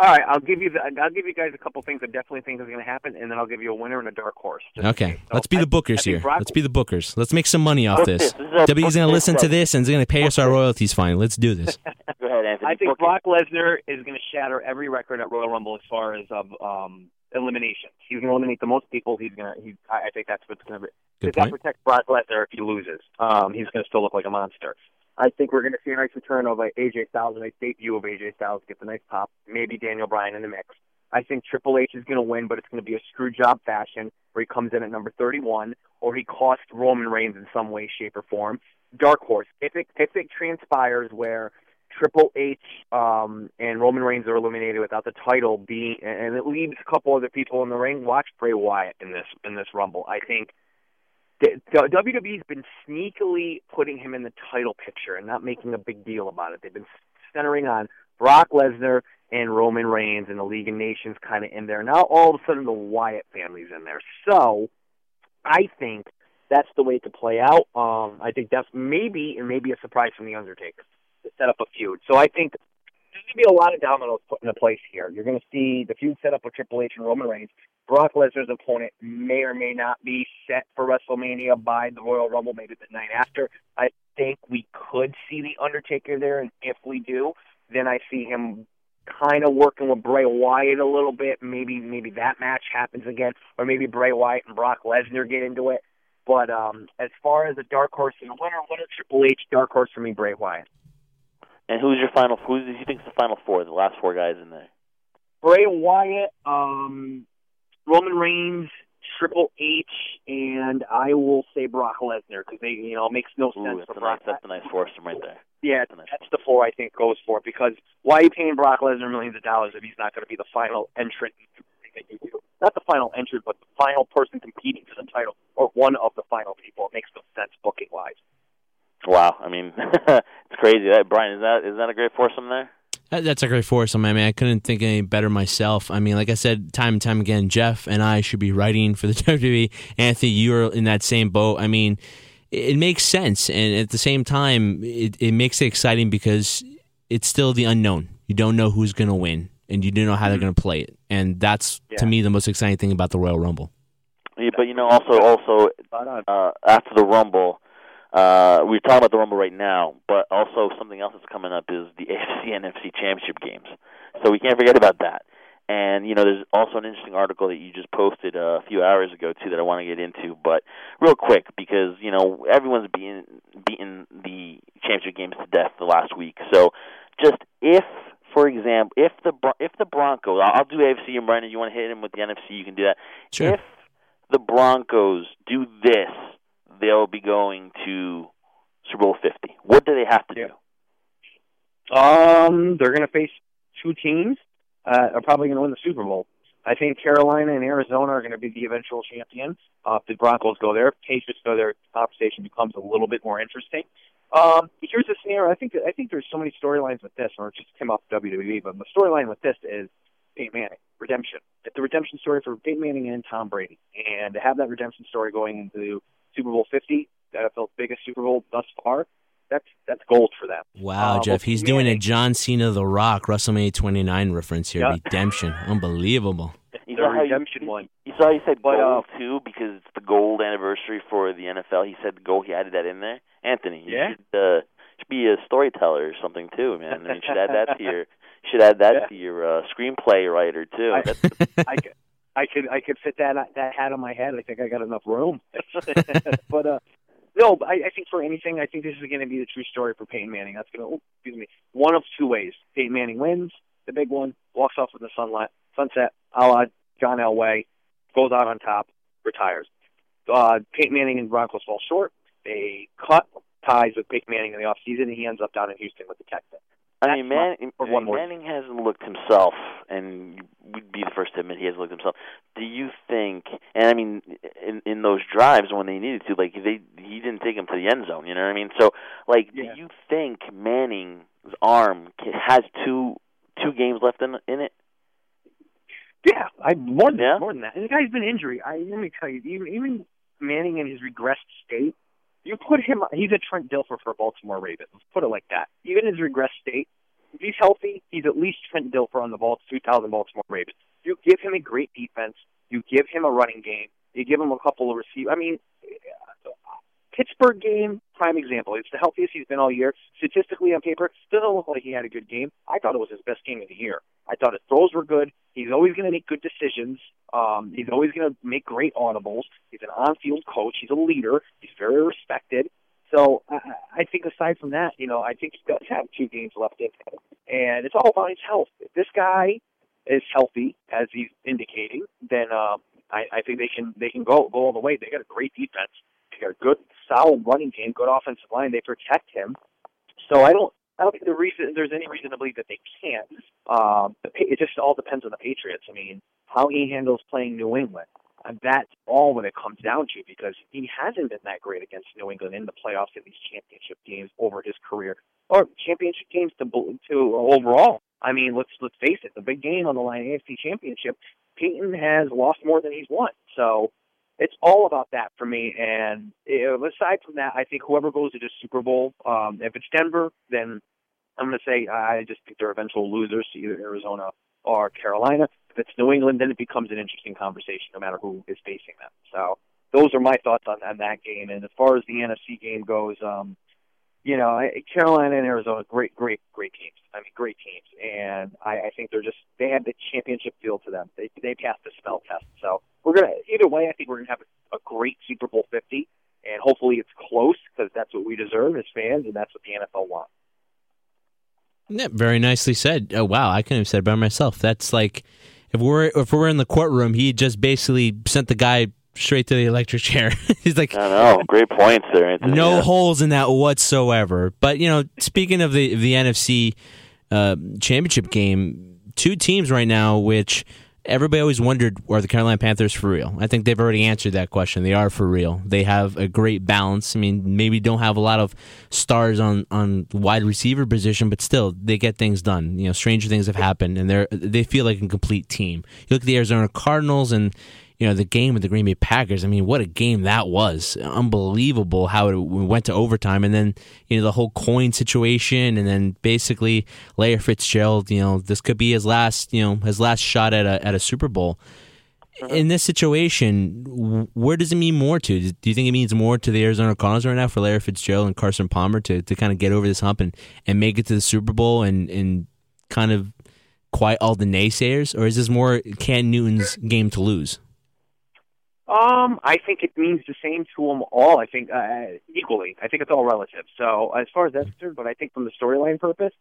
S3: All right, I'll give you the, I'll give you guys a couple things I definitely think is going to happen, and then I'll give you a winner and a dark horse. just
S1: Okay.
S3: So
S1: let's be
S3: I-
S1: the
S3: I
S1: bookers
S3: think
S1: here.
S3: Brock-
S1: Let's be the bookers. Let's make some money off this.
S2: this. This is
S1: W's gonna
S2: this
S1: listen to this and is gonna pay us our royalties fine. Let's do this. [laughs]
S2: Go ahead, Anthony.
S3: I think
S2: book.
S3: Brock Lesnar is going to shatter every record at Royal Rumble as far as of um, eliminations. He's going to eliminate the most people. He's going to. He, I I think that's what's going to be.
S1: Good
S3: that
S1: point.
S3: protects Brock Lesnar if he loses. Um, he's going to still look like a monster. I think we're going to see a nice return of like, AJ Styles, a nice debut of AJ Styles, gets a nice pop. Maybe Daniel Bryan in the mix. I think Triple H is going to win, but it's going to be a screw job fashion where he comes in at number 31, or he costs Roman Reigns in some way, shape, or form. Dark horse. If it if it transpires where Triple H um, and Roman Reigns are eliminated without the title being, and it leaves a couple other people in the ring. Watch Bray Wyatt in this in this Rumble. I think the- the WWE's been sneakily putting him in the title picture and not making a big deal about it. They've been centering on Brock Lesnar and Roman Reigns and the League of Nations kind of in there. Now all of a sudden the Wyatt family's in there. So I think that's the way to play out. Um, I think that's maybe and maybe a surprise from the Undertaker to set up a feud. So I think to be a lot of dominoes put into place here. You're going to see the feud set up with Triple H and Roman Reigns. Brock Lesnar's opponent may or may not be set for WrestleMania by the Royal Rumble, maybe the night after. I think we could see the Undertaker there, and if we do, then I see him kind of working with Bray Wyatt a little bit. Maybe maybe that match happens again, or maybe Bray Wyatt and Brock Lesnar get into it. But um, as far as a dark horse and winner, winner Triple H, dark horse for me, Bray Wyatt.
S2: And who's your final? Who do you think's the final four? The last four guys in there.
S3: Bray Wyatt, um, Roman Reigns, Triple H, and I will say Brock Lesnar because they, you know, it makes no sense for Brock.
S2: nice. That's a nice foursome right there.
S3: yeah,
S2: that's nice
S3: that's the four I think goes for it because why are you paying Brock Lesnar millions of dollars if he's not going to be the final entrant? Not the final entrant, but the final person competing for the title, or one of the final people. It makes no sense booking wise.
S2: Wow. I mean, [laughs] it's crazy. That Brian is that is that a great foursome there?
S1: That- That's a great foursome. I mean, I couldn't think any better myself. I mean, like I said, time and time again, Jeff and I should be writing for the [laughs] WWE. Anthony, you're in that same boat. I mean, it, it makes sense, and at the same time, it, it makes it exciting because it's still the unknown. You don't know who's going to win, and you don't know how they're going to play it, and that's to me the most exciting thing about the Royal Rumble.
S2: Yeah, but you know, also also uh, after the Rumble, uh, we're talking about the Rumble right now, but also something else that's coming up is the [laughs] AFC and NFC Championship games. So we can't forget about that. And you know, there's also an interesting article that you just posted a few hours ago too that I want to get into. But real quick, because you know everyone's beating beaten the championship games to death the last week. So just if, for example, if the Bron- if the Broncos, I'll, I'll do AFC and Brandon, you want to hit him with the NFC, you can do that.
S1: Sure.
S2: If the Broncos do this, they'll be going to Super Bowl 50. What do they have to do?
S3: Um, they're going to face two teams. Uh, are probably going to win the Super Bowl. I think Carolina and Arizona are going to be the eventual champions. Uh, if the Broncos go there, Patriots go there, the conversation becomes a little bit more interesting. Um, here's the scenario. I think I think there's so many storylines with this, or it just came off WWE. But the storyline with this is Peyton Manning redemption. It's the redemption story for Peyton Manning and Tom Brady, and to have that redemption story going into Super Bowl 50, the NFL's biggest Super Bowl thus far, that's that's gold for them.
S1: Wow,
S3: Uh,
S1: Jeff, he's doing a John Cena The Rock WrestleMania 29 reference here.
S3: Yeah.
S1: Redemption. Unbelievable.
S2: You
S3: The
S2: saw how
S3: redemption
S2: you,
S3: one.
S2: You saw he said
S3: But,
S2: gold
S3: uh,
S2: too because it's the gold anniversary for the NFL. He said gold. He added that in there. Anthony, you
S3: Yeah.
S2: should, uh, should be a storyteller or something too, man. I mean, you should add that to your you should add that [laughs]
S3: Yeah.
S2: to your uh, screenplay writer too.
S3: I- [laughs] I could, I could, I could fit that that hat on my head. I think I got enough room. [laughs] [laughs] but uh, no, I, I think for anything, I think this is going to be the true story for Peyton Manning. That's going to, oh, excuse me, one of two ways. Peyton Manning wins the big one, walks off with the sunlight, sunset, a la John Elway, goes out on top, retires. Uh, Peyton Manning and Broncos fall short. They cut ties with Peyton Manning in the off season, and he ends up down in Houston with the Texans.
S2: I mean, Man,
S3: for one more
S2: Manning hasn't looked himself, and we'd be the first to admit he hasn't looked himself. Do you think? And I mean, in in those drives when they needed to, like they he didn't take him to the end zone. You know what I mean? So, like,
S3: Yeah.
S2: do you think Manning's arm has two two games left in in it?
S3: Yeah, I more than
S2: Yeah?
S3: more than that. And the guy's been injury. I let me tell you, even even Manning in his regressed state, you put him. He's a Trent Dilfer for Baltimore Ravens. Let's put it like that. Even his regressed state, if he's healthy, he's he's at least Trent Dilfer on the ball. 2,000 Baltimore Ravens. You give him a great defense. You give him a running game. You give him a couple of receivers. I mean, Pittsburgh game, prime example. It's the healthiest he's been all year. Statistically on paper, doesn't look like he had a good game. I thought it was his best game of the year. I thought his throws were good. He's always going to make good decisions. Um, he's always going to make great audibles. He's an on-field coach. He's a leader. He's very respected. So I, I think aside from that, you know, I think he does have two games left in him, and it's all about his health. If this guy is healthy, as he's indicating, then um, I, I think they can they can go go all the way. They got a great defense. They got a good, solid running game, good offensive line. They protect him. So I don't I don't think the reason there's any reason to believe that they can't. Um, it just all depends on the Patriots. I mean, how he handles playing New England. And that's all what it comes down to because he hasn't been that great against New England in the playoffs in these championship games over his career or championship games to to overall. I mean, let's let's face it, the big game on the line, AFC Championship, Peyton has lost more than he's won. So it's all about that for me. And uh, aside from that, I think whoever goes to the Super Bowl, um, if it's Denver, then I'm going to say I just think they're eventual losers to either Arizona or Carolina. If it's New England, then it becomes an interesting conversation, no matter who is facing them. So those are my thoughts on, on that game. And as far as the NFC game goes, um, you know, Carolina and Arizona, great, great, great teams. I mean, great teams, and I, I think they're just they have the championship feel to them. They they passed the smell test. So we're gonna either way. I think we're gonna have a, a great Super Bowl Fifty, and hopefully it's close because that's what we deserve as fans, and that's what the NFL wants.
S1: Yeah, very nicely said. Oh wow, I couldn't have said it by myself. That's like if we're if we're in the courtroom, he just basically sent the guy straight to the electric chair. [laughs] He's like,
S2: I know, great points there. Anthony.
S1: no
S2: yeah.
S1: holes in that whatsoever. But you know, speaking of the the NFC uh, championship game, two teams right now which everybody always wondered are the Carolina Panthers for real? I think they've already answered that question. They are for real. They have a great balance. I mean, maybe don't have a lot of stars on on wide receiver position, but still they get things done. You know, stranger things have happened, and they're they feel like a complete team. You look at the Arizona Cardinals and you know the game with the Green Bay Packers. I mean, what a game that was! Unbelievable how it went to overtime, and then you know the whole coin situation, and then basically Larry Fitzgerald. You know, this could be his last, you know, his last shot at a at a Super Bowl. Mm-hmm. In this situation, where does it mean more to? Do you think it means more to the Arizona Cardinals right now for Larry Fitzgerald and Carson Palmer to, to kind of get over this hump and, and make it to the Super Bowl and, and kind of quiet all the naysayers? Or is this more Cam Newton's game to lose?
S3: Um, I think it means the same to them all. I think uh, equally. I think it's all relative. So as far as that's concerned, but I think from the storyline purpose,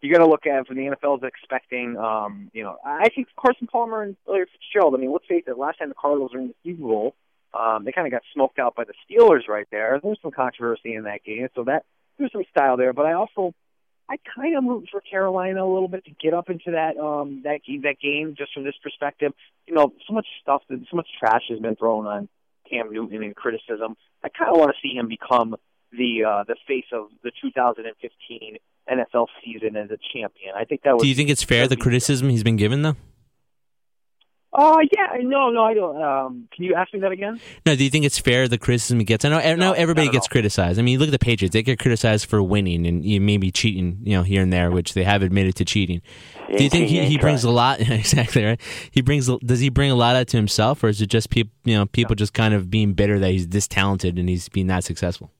S3: you got to look at for the NFL is expecting. Um, you know, I think Carson Palmer and Larry Fitzgerald. I mean, let's face it. Last time the Cardinals were in the Super Bowl, um, they kind of got smoked out by the Steelers right there. There was some controversy in that game, so that there's some style there. But I also I kind of root for Carolina a little bit to get up into that um that that game just from this perspective. You know, so much stuff, so much trash has been thrown on Cam Newton and criticism. I kind of want to see him become the uh the face of the 2015 NFL season as a champion. I think that was.
S1: Do you think it's fair the criticism he's been given though?
S3: Oh uh, yeah, no, no, I don't. Um, can you ask me that again?
S1: No, do you think it's fair the criticism he gets? I know, I know everybody gets all. criticized. I mean, look at the Patriots; they get criticized for winning and maybe cheating, you know, here and there, which they have admitted to cheating. Do you think he, he brings a lot? [laughs] exactly right. He brings. Does he bring a lot out to himself, or is it just people? You know, people just kind of being bitter that he's this talented and he's being that successful.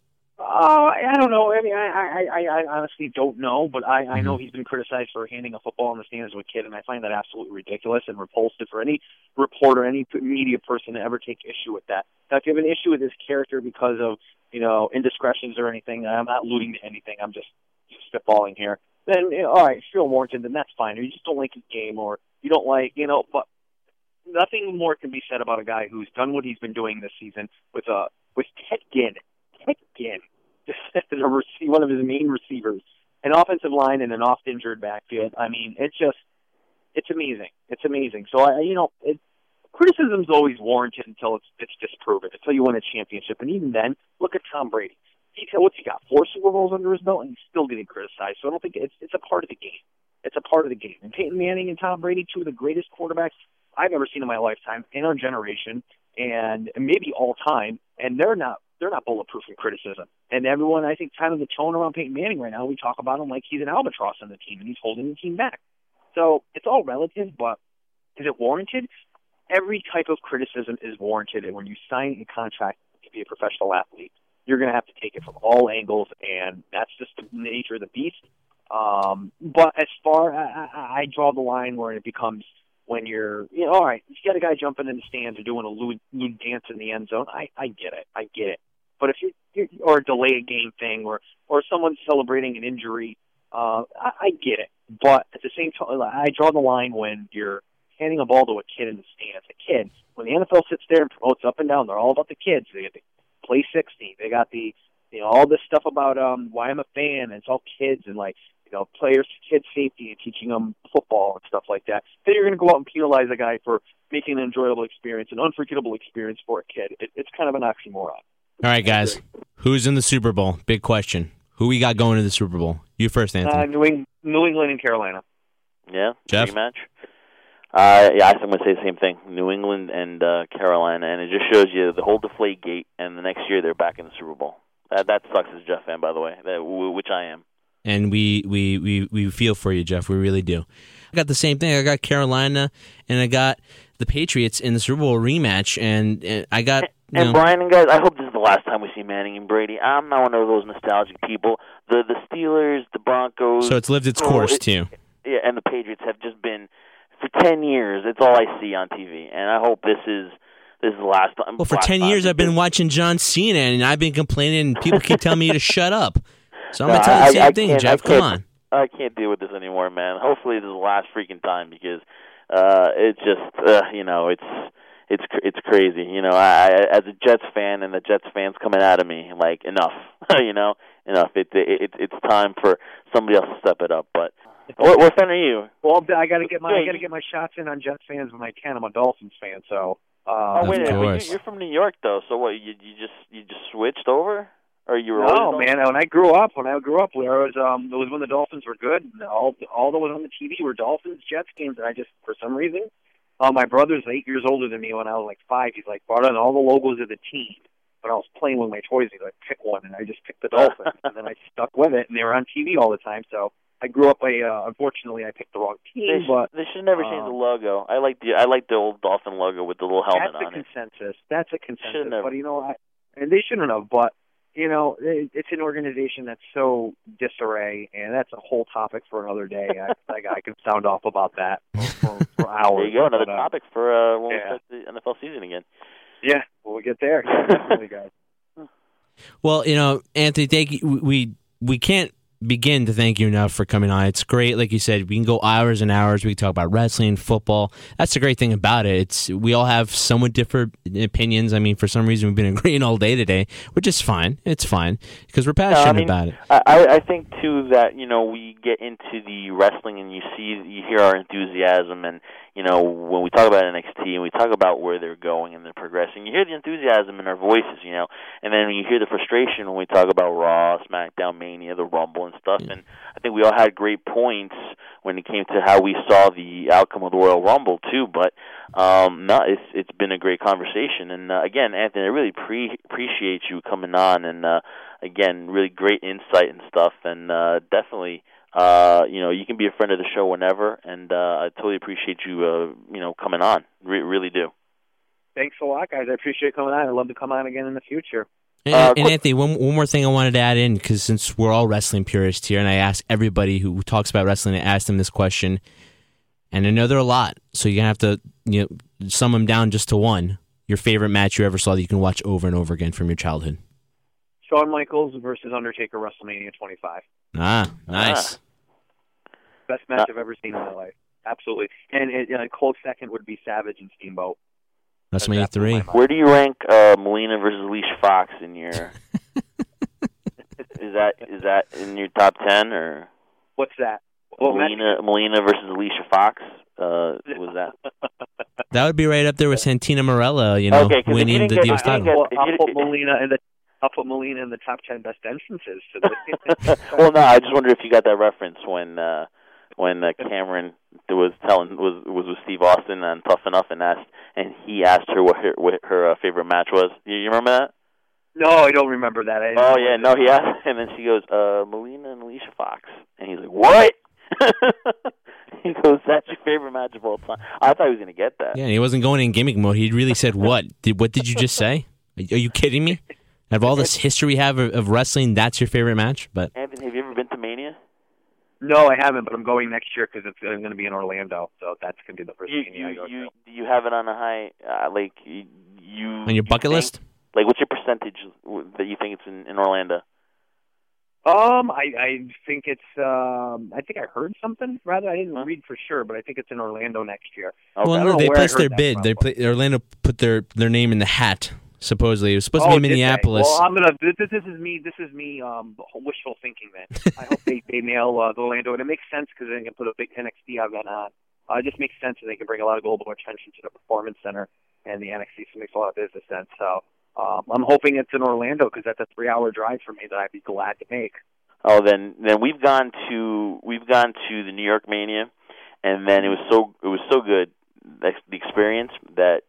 S3: Uh, I don't know. I mean, I, I, I, honestly don't know, but I, I know mm-hmm. he's been criticized for handing a football in the stands to a kid, and I find that absolutely ridiculous and repulsive for any reporter, any media person to ever take issue with that. Now, if you have an issue with his character because of, you know, indiscretions or anything, I'm not alluding to anything. I'm just, just spitballing here. Then, you know, all right, Phil Warrington, then that's fine. Or you just don't like his game, or you don't like, you know, but nothing more can be said about a guy who's done what he's been doing this season with uh with Ted Ginn. Ted Ginn one of his main receivers, an offensive line, and an oft injured backfield. I mean, it's just it's amazing. It's amazing. So I, you know, it, criticism's always warranted until it's it's disproven, until you win a championship, and even then, look at Tom Brady. He what's he got? Four Super Bowls under his belt, and he's still getting criticized. So I don't think it's it's a part of the game. It's a part of the game. And Peyton Manning and Tom Brady, two of the greatest quarterbacks I've ever seen in my lifetime, in our generation, and maybe all time. And they're not they're not bulletproof from criticism. And everyone, I think, kind of the tone around Peyton Manning right now, we talk about him like he's an albatross on the team and he's holding the team back. So it's all relative, but is it warranted? Every type of criticism is warranted, and when you sign a contract to be a professional athlete, you're going to have to take it from all angles, and that's just the nature of the beast. Um, but as far I, I, I draw the line where it becomes when you're, you know, all right, you got a guy jumping in the stands or doing a lewd, lewd dance in the end zone. I, I get it, I get it. But if you're or a delay a game thing, or or someone's celebrating an injury, uh, I, I get it. But at the same time, I draw the line when you're handing a ball to a kid in the stands. A kid, when the NFL sits there and promotes up and down, they're all about the kids. They get the play 60. They got the, you know, all this stuff about um why I'm a fan. And it's all kids and like, you know, players, kid safety and teaching them football and stuff like that. Then you're going to go out and penalize a guy for making an enjoyable experience, an unforgettable experience for a kid. It, it's kind of an oxymoron.
S1: All right, guys. Who's in the Super Bowl? Big question. Who we got going to the Super Bowl? You first, Anthony.
S3: Uh, New, Eng- New England and Carolina.
S2: Yeah,
S1: Jeff?
S2: rematch. Uh, yeah, I'm going to say the same thing. New England and uh, Carolina, and it just shows you the whole deflate gate, and the next year they're back in the Super Bowl. That that sucks as a Jeff fan, by the way, that, w- which I am.
S1: and we, we, we, we feel for you, Jeff. We really do. I got the same thing. I got Carolina, and I got the Patriots in the Super Bowl rematch, and, and I got. you
S2: And
S1: know-
S2: Brian and guys, I hope this is the last time we see Manning and Brady. I'm not one of those nostalgic people. The the Steelers, the Broncos,
S1: so it's lived its
S2: Oh,
S1: course,
S2: it-
S1: too.
S2: yeah, and the Patriots have just been for ten years. It's all I see on TV, and I hope this is this is the last time.
S1: Well, for 10 years, I've been watching John Cena, and I've been complaining, and people keep telling me to shut up. So I'm
S2: No,
S1: to tell you the same
S2: I
S1: thing,
S2: can't-
S1: Jeff. Come on.
S2: I can't deal with this anymore, man. Hopefully, this is the last freaking time because uh it's just uh, you know it's it's it's crazy. You know, I, I as a Jets fan and the Jets fans coming out of me like enough. [laughs] you know, enough. It, it it it's time for somebody else to step it up. But what, what fan are you?
S3: Well, I got to get my I got to get my shots in on Jets fans when I can. I'm a Dolphins fan, so. Uh,
S2: Oh wait,
S1: Of
S2: a minute, you, you're from New York though. So what? You you just you just switched over, or you were?
S3: No, man. When I grew up, when I grew up, where I was, um, it was when the Dolphins were good. and All all that was on the TV were Dolphins Jets games, and I just, for some reason, uh, my brother's eight years older than me. When I was like five, he's like brought in all the logos of the team. When I was playing with my toys, he's like, pick one, and I just picked the Dolphins, [laughs] and then I stuck with it, and they were on TV all the time. So I grew up. I uh, unfortunately I picked the wrong team,
S2: sh-
S3: but
S2: they should never change
S3: uh,
S2: the logo. I like the I like the old dolphin logo with the little helmet
S3: that's
S2: on
S3: a
S2: it.
S3: consensus. That's a consensus.
S2: Shouldn't have.
S3: But you know, I, and they shouldn't have. But you know, it, it's an organization that's so disarray, and that's a whole topic for another day. I, [laughs] like I could sound off about that for, for, for hours.
S2: There you go, another
S3: but, uh,
S2: topic for uh, when
S3: yeah.
S2: we start the NFL season again.
S3: Yeah, when we get there, yeah, [laughs] definitely, guys.
S1: Well, you know, Anthony, thank you. We- We we can't begin to thank you enough for coming on. It's great, like you said. We can go hours and hours. We can talk about wrestling, football. That's the great thing about it. It's we all have somewhat different opinions. I mean, for some reason, we've been [laughs] agreeing all day today, which is fine. It's fine because we're passionate
S2: No, I mean,
S1: about it.
S2: I, I I think too that you know we get into the wrestling and you see you hear our enthusiasm and you know when we talk about NXT and we talk about where they're going and they're progressing, you hear the enthusiasm in our voices, you know, and then you hear the frustration when we talk about Raw, SmackDown, Mania, the Rumble and stuff. And I think we all had great points when it came to how we saw the outcome of the Royal Rumble too. But um, no, it's it's been a great conversation. And uh, again, Anthony, I really pre- appreciate you coming on and. uh again, really great insight and stuff, and uh, definitely, uh, you know, you can be a friend of the show whenever, and uh, I totally appreciate you, uh, you know, coming on. Re- really do.
S3: Thanks a lot, guys. I appreciate coming on. I'd love to come on again in the future.
S1: And,
S2: Uh,
S1: and Anthony, one, one more thing I wanted to add in because since we're all wrestling purists here, and I ask everybody who talks about wrestling, I ask them this question, and I know there are a lot, so you're gonna have to you know sum them down just to one. Your favorite match you ever saw that you can watch over and over again from your childhood.
S3: Shawn Michaels versus Undertaker WrestleMania 25.
S1: Ah, nice.
S3: Best match I've ever seen in my life. Absolutely. And it, a close second would be Savage and Steamboat. That's
S1: WrestleMania
S3: that blew my
S1: three.
S2: Where do you rank uh, Melina versus Alicia Fox in your? [laughs] is that is that in your top ten or
S3: What's that? What match?
S2: Melina Melina versus Alicia Fox? Uh, was that?
S1: That would be right up there with Santina Marella, you know,
S2: Okay, 'cause if you
S1: winning the
S2: get-
S1: Divas
S2: if you didn't
S1: title.
S3: I'll, I'll put Melina in the I'll put Melina in the top ten best entrances. To the, [laughs] [laughs]
S2: well, no, I just wondered if you got that reference when uh, when uh, Cameron was telling was was with Steve Austin on Tough Enough and asked and he asked her what her what her uh, favorite match was. You, you remember that?
S3: no, I don't remember that. I
S2: Oh yeah, no, he asked, and then she goes, uh, Melina and Alicia Fox, and he's like, what? [laughs] he goes, "That's your favorite match of all time." I thought he was going to get that.
S1: Yeah, and he wasn't going in gimmick mode. He really said, "What? Did what did you just say? Are you kidding me?" Out of all this history we have of, of wrestling, that's your favorite match. But
S2: Anthony, have you ever been to Mania?
S3: No, I haven't, but I'm going next year because it's going to be in Orlando, so that's going to be the first
S2: You
S3: Mania I
S2: you
S3: go
S2: you,
S3: to.
S2: you have it on a high uh, like you, you
S1: on your
S2: you
S1: bucket
S2: think-
S1: list,
S2: Like, what's your percentage that you think it's in, in Orlando?
S3: Um, I I think it's um I think I heard something. Rather, I didn't
S2: Huh?
S3: read for sure, but I think it's in Orlando next year.
S1: Well,
S3: I
S1: no,
S3: don't
S1: they
S3: know where
S1: placed their bid.
S3: from,
S1: They
S3: but-
S1: pla- Orlando put their their name in the hat. Supposedly, it was supposed
S3: oh,
S1: to be
S3: did they?
S1: Minneapolis.
S3: Well, I'm gonna. This, this is me. This is me. Um, wishful thinking. Then I hope they they nail uh, the Orlando, and it makes sense because they can put a big NXT event on. Uh, it just makes sense, and they can bring a lot of global attention to the performance center and the NXT. So it makes a lot of business sense. So um, I'm hoping it's in Orlando because that's a three-hour drive for me that I'd be glad to make.
S2: Oh, then then we've gone to we've gone to the New York Mania, and then it was so it was so good the the experience that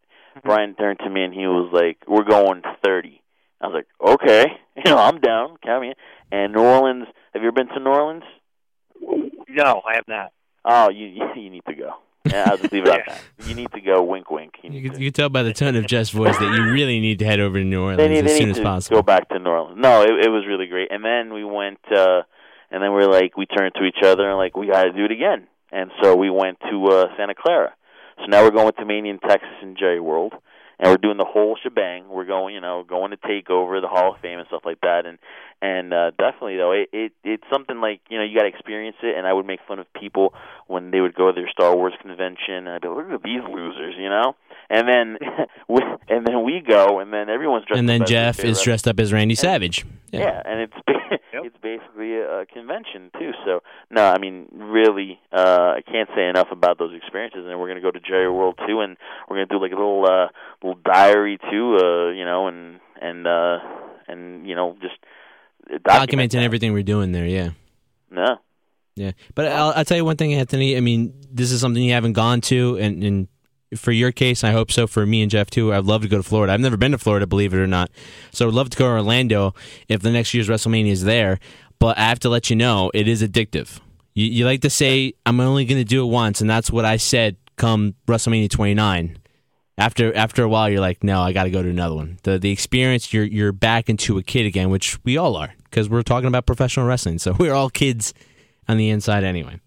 S2: Brian turned to me and he was like, "We're going to 30." I was like, "Okay, [laughs] you know, I'm down. Count me in." And New Orleans. Have you ever been to New Orleans?
S3: No, I have not.
S2: Oh, you [laughs] you need to go. Yeah, I'll just leave it at [laughs] that. You need to go. Wink, wink. You
S1: you,
S2: need
S1: could,
S2: to.
S1: you could tell by the tone of Jeff's voice that you really need to head over to New Orleans
S2: they need,
S1: as
S2: they
S1: soon
S2: need
S1: as
S2: to
S1: possible.
S2: go back to New Orleans. No, it, it was really great. And then we went, uh and then we're like, we turned to each other and like, we got to do it again. And so we went to uh Santa Clara. So now we're going to Mania in Texas and Jerry World, and we're doing the whole shebang. We're going, you know, going to take over the Hall of Fame and stuff like that. And and uh, definitely though, it, it it's something like you know you got to experience it. And I would make fun of people when they would go to their Star Wars convention, and I'd be like, look at these losers, you know. And then [laughs] we, and then we go, and then everyone's dressed.
S1: and then
S2: up
S1: Jeff
S2: favorite
S1: is dressed up as Randy Savage.
S2: yeah, and it's [laughs] ba- it's basically a, a convention too. So no, I mean really, uh, I can't say enough about those experiences. And we're gonna go to Jerry World too, and we're gonna do like a little uh, little diary too, uh, you know, and and uh, and you know just document
S1: documenting
S2: that.
S1: everything we're doing there. Yeah.
S2: No,
S1: Yeah, but I'll, I'll tell you one thing, Anthony. I mean, this is something you haven't gone to, and, and for your case, I hope so. For me and Jeff too, I'd love to go to Florida. I've never been to Florida, believe it or not. So I'd love to go to Orlando if the next year's WrestleMania is there. But I have to let you know, it is addictive. You, you like to say, "I'm only going to do it once," and that's what I said. Come WrestleMania 29. After after a while, you're like, no, I got to go to another one. The the experience, you're you're back into a kid again, which we all are because we're talking about professional wrestling. So [laughs] we're all kids on the inside anyway.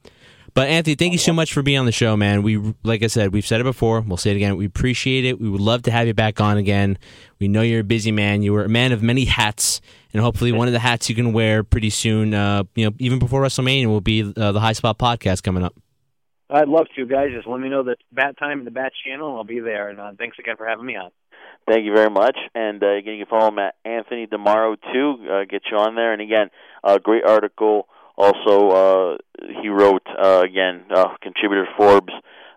S1: But Anthony, thank you so much for being on the show, man. We like I said, we've said it before. We'll say it again. We appreciate it. We would love to have you back on again. We know you're a busy man. You were a man of many hats, and hopefully one of the hats you can wear pretty soon. Uh, you know, even before WrestleMania will be uh, the High Spot podcast coming up.
S3: I'd love to, guys. Just let me know the bat time and the bat channel, and I'll be there. And uh, thanks again for having me on.
S2: Thank you very much. And uh, again, you can follow him at Anthony Demaro too. Uh, get you on there. And again, a great article. Also, uh, he wrote uh, again, uh, contributor to Forbes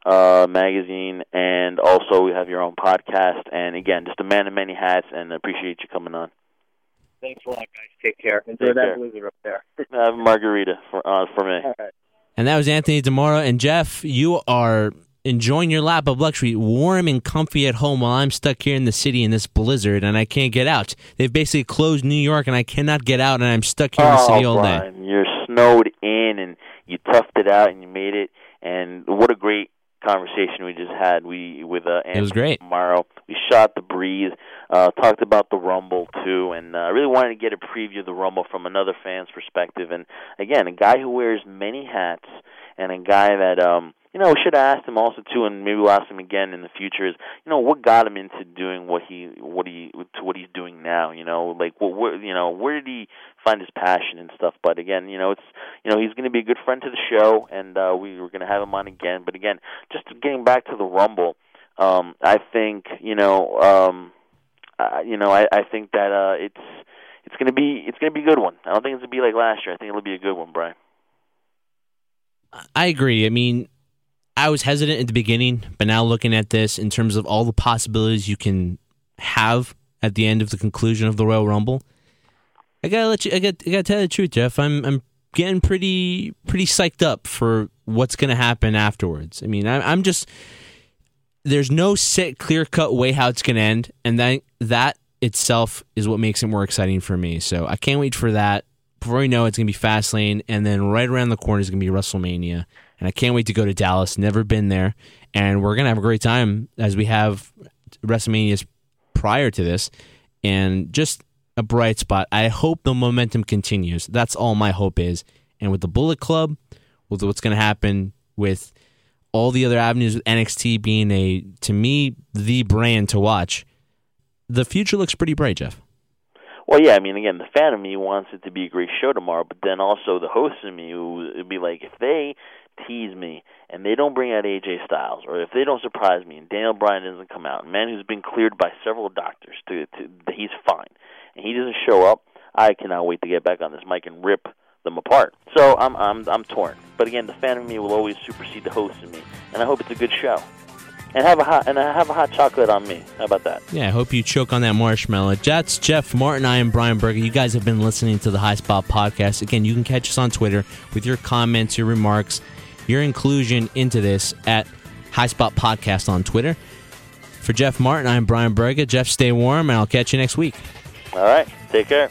S2: uh, magazine, and also we have your own podcast. And again, just a man of many hats. And appreciate you coming on.
S3: Thanks a lot, guys. Take care. Enjoy
S2: Take
S3: that
S2: care.
S3: blizzard up there. [laughs]
S2: Have a margarita for uh, for me.
S3: All right.
S1: And that was Anthony Demora. And Jeff, you are enjoying your lap of luxury, warm and comfy at home while I'm stuck here in the city in this blizzard and I can't get out. They've basically closed New York and I cannot get out and I'm stuck here in the city
S2: oh,
S1: all day.
S2: Brian, you're snowed in, and you toughed it out, and you made it. And what a great conversation we just had. We with uh, Anthony
S1: It was great.
S2: Tomorrow, we shot the breeze, uh, talked about the Rumble too, and uh, I really wanted to get a preview of the Rumble from another fan's perspective. And again, a guy who wears many hats, and a guy that um, you know, we should asked him also too, and maybe we'll ask him again in the future. Is you know what got him into doing what he what he to what he's doing now? You know, like what where you know where did he find his passion and stuff? But again, you know, it's you know he's going to be a good friend to the show, and uh, we were going to have him on again. But again, just getting back to the Rumble, um, I think you know, um, uh, you know, I, I think that uh, it's it's going to be it's going to be a good one. I don't think it's going to be like last year. I think it'll be a good one, Brian.
S1: I agree. I mean, I was hesitant at the beginning, but now looking at this in terms of all the possibilities you can have at the end of the conclusion of the Royal Rumble, I gotta let you. I got. I gotta tell you the truth, Jeff. I'm. I'm getting pretty pretty psyched up for what's gonna happen afterwards. I mean, I, I'm just. There's no set, clear cut way how it's gonna end, and that that itself is what makes it more exciting for me. So I can't wait for that. Before we know it, it's gonna be Fastlane, and then right around the corner is gonna be WrestleMania and I can't wait to go to Dallas. Never been there, and we're gonna have a great time as we have WrestleManias prior to this, and just a bright spot. I hope the momentum continues. That's all my hope is. And with the Bullet Club, with what's to happen with all the other avenues with NXT being a to me the brand to watch, the future looks pretty bright, Jeff.
S2: Well, yeah, I mean, again, the fan of me wants it to be a great show tomorrow, but then also the host of me would be like, if they tease me and they don't bring out AJ Styles, or if they don't surprise me and Daniel Bryan doesn't come out, a man who's been cleared by several doctors to, to he's fine, and he doesn't show up, I cannot wait to get back on this mic and rip them apart. So I'm I'm I'm torn. But again, the fan of me will always supersede the host of me, and I hope it's a good show. And have a hot and I have a hot chocolate on me. How about that?
S1: Yeah, I hope you choke on that marshmallow. That's Jeff Martin. I am Brian Berger. You guys have been listening to the High Spot podcast. Again, you can catch us on Twitter with your comments, your remarks, your inclusion into this at High Spot Podcast on Twitter. For Jeff Martin, I'm Brian Berger. Jeff, stay warm, and I'll catch you next week.
S2: All right. Take care.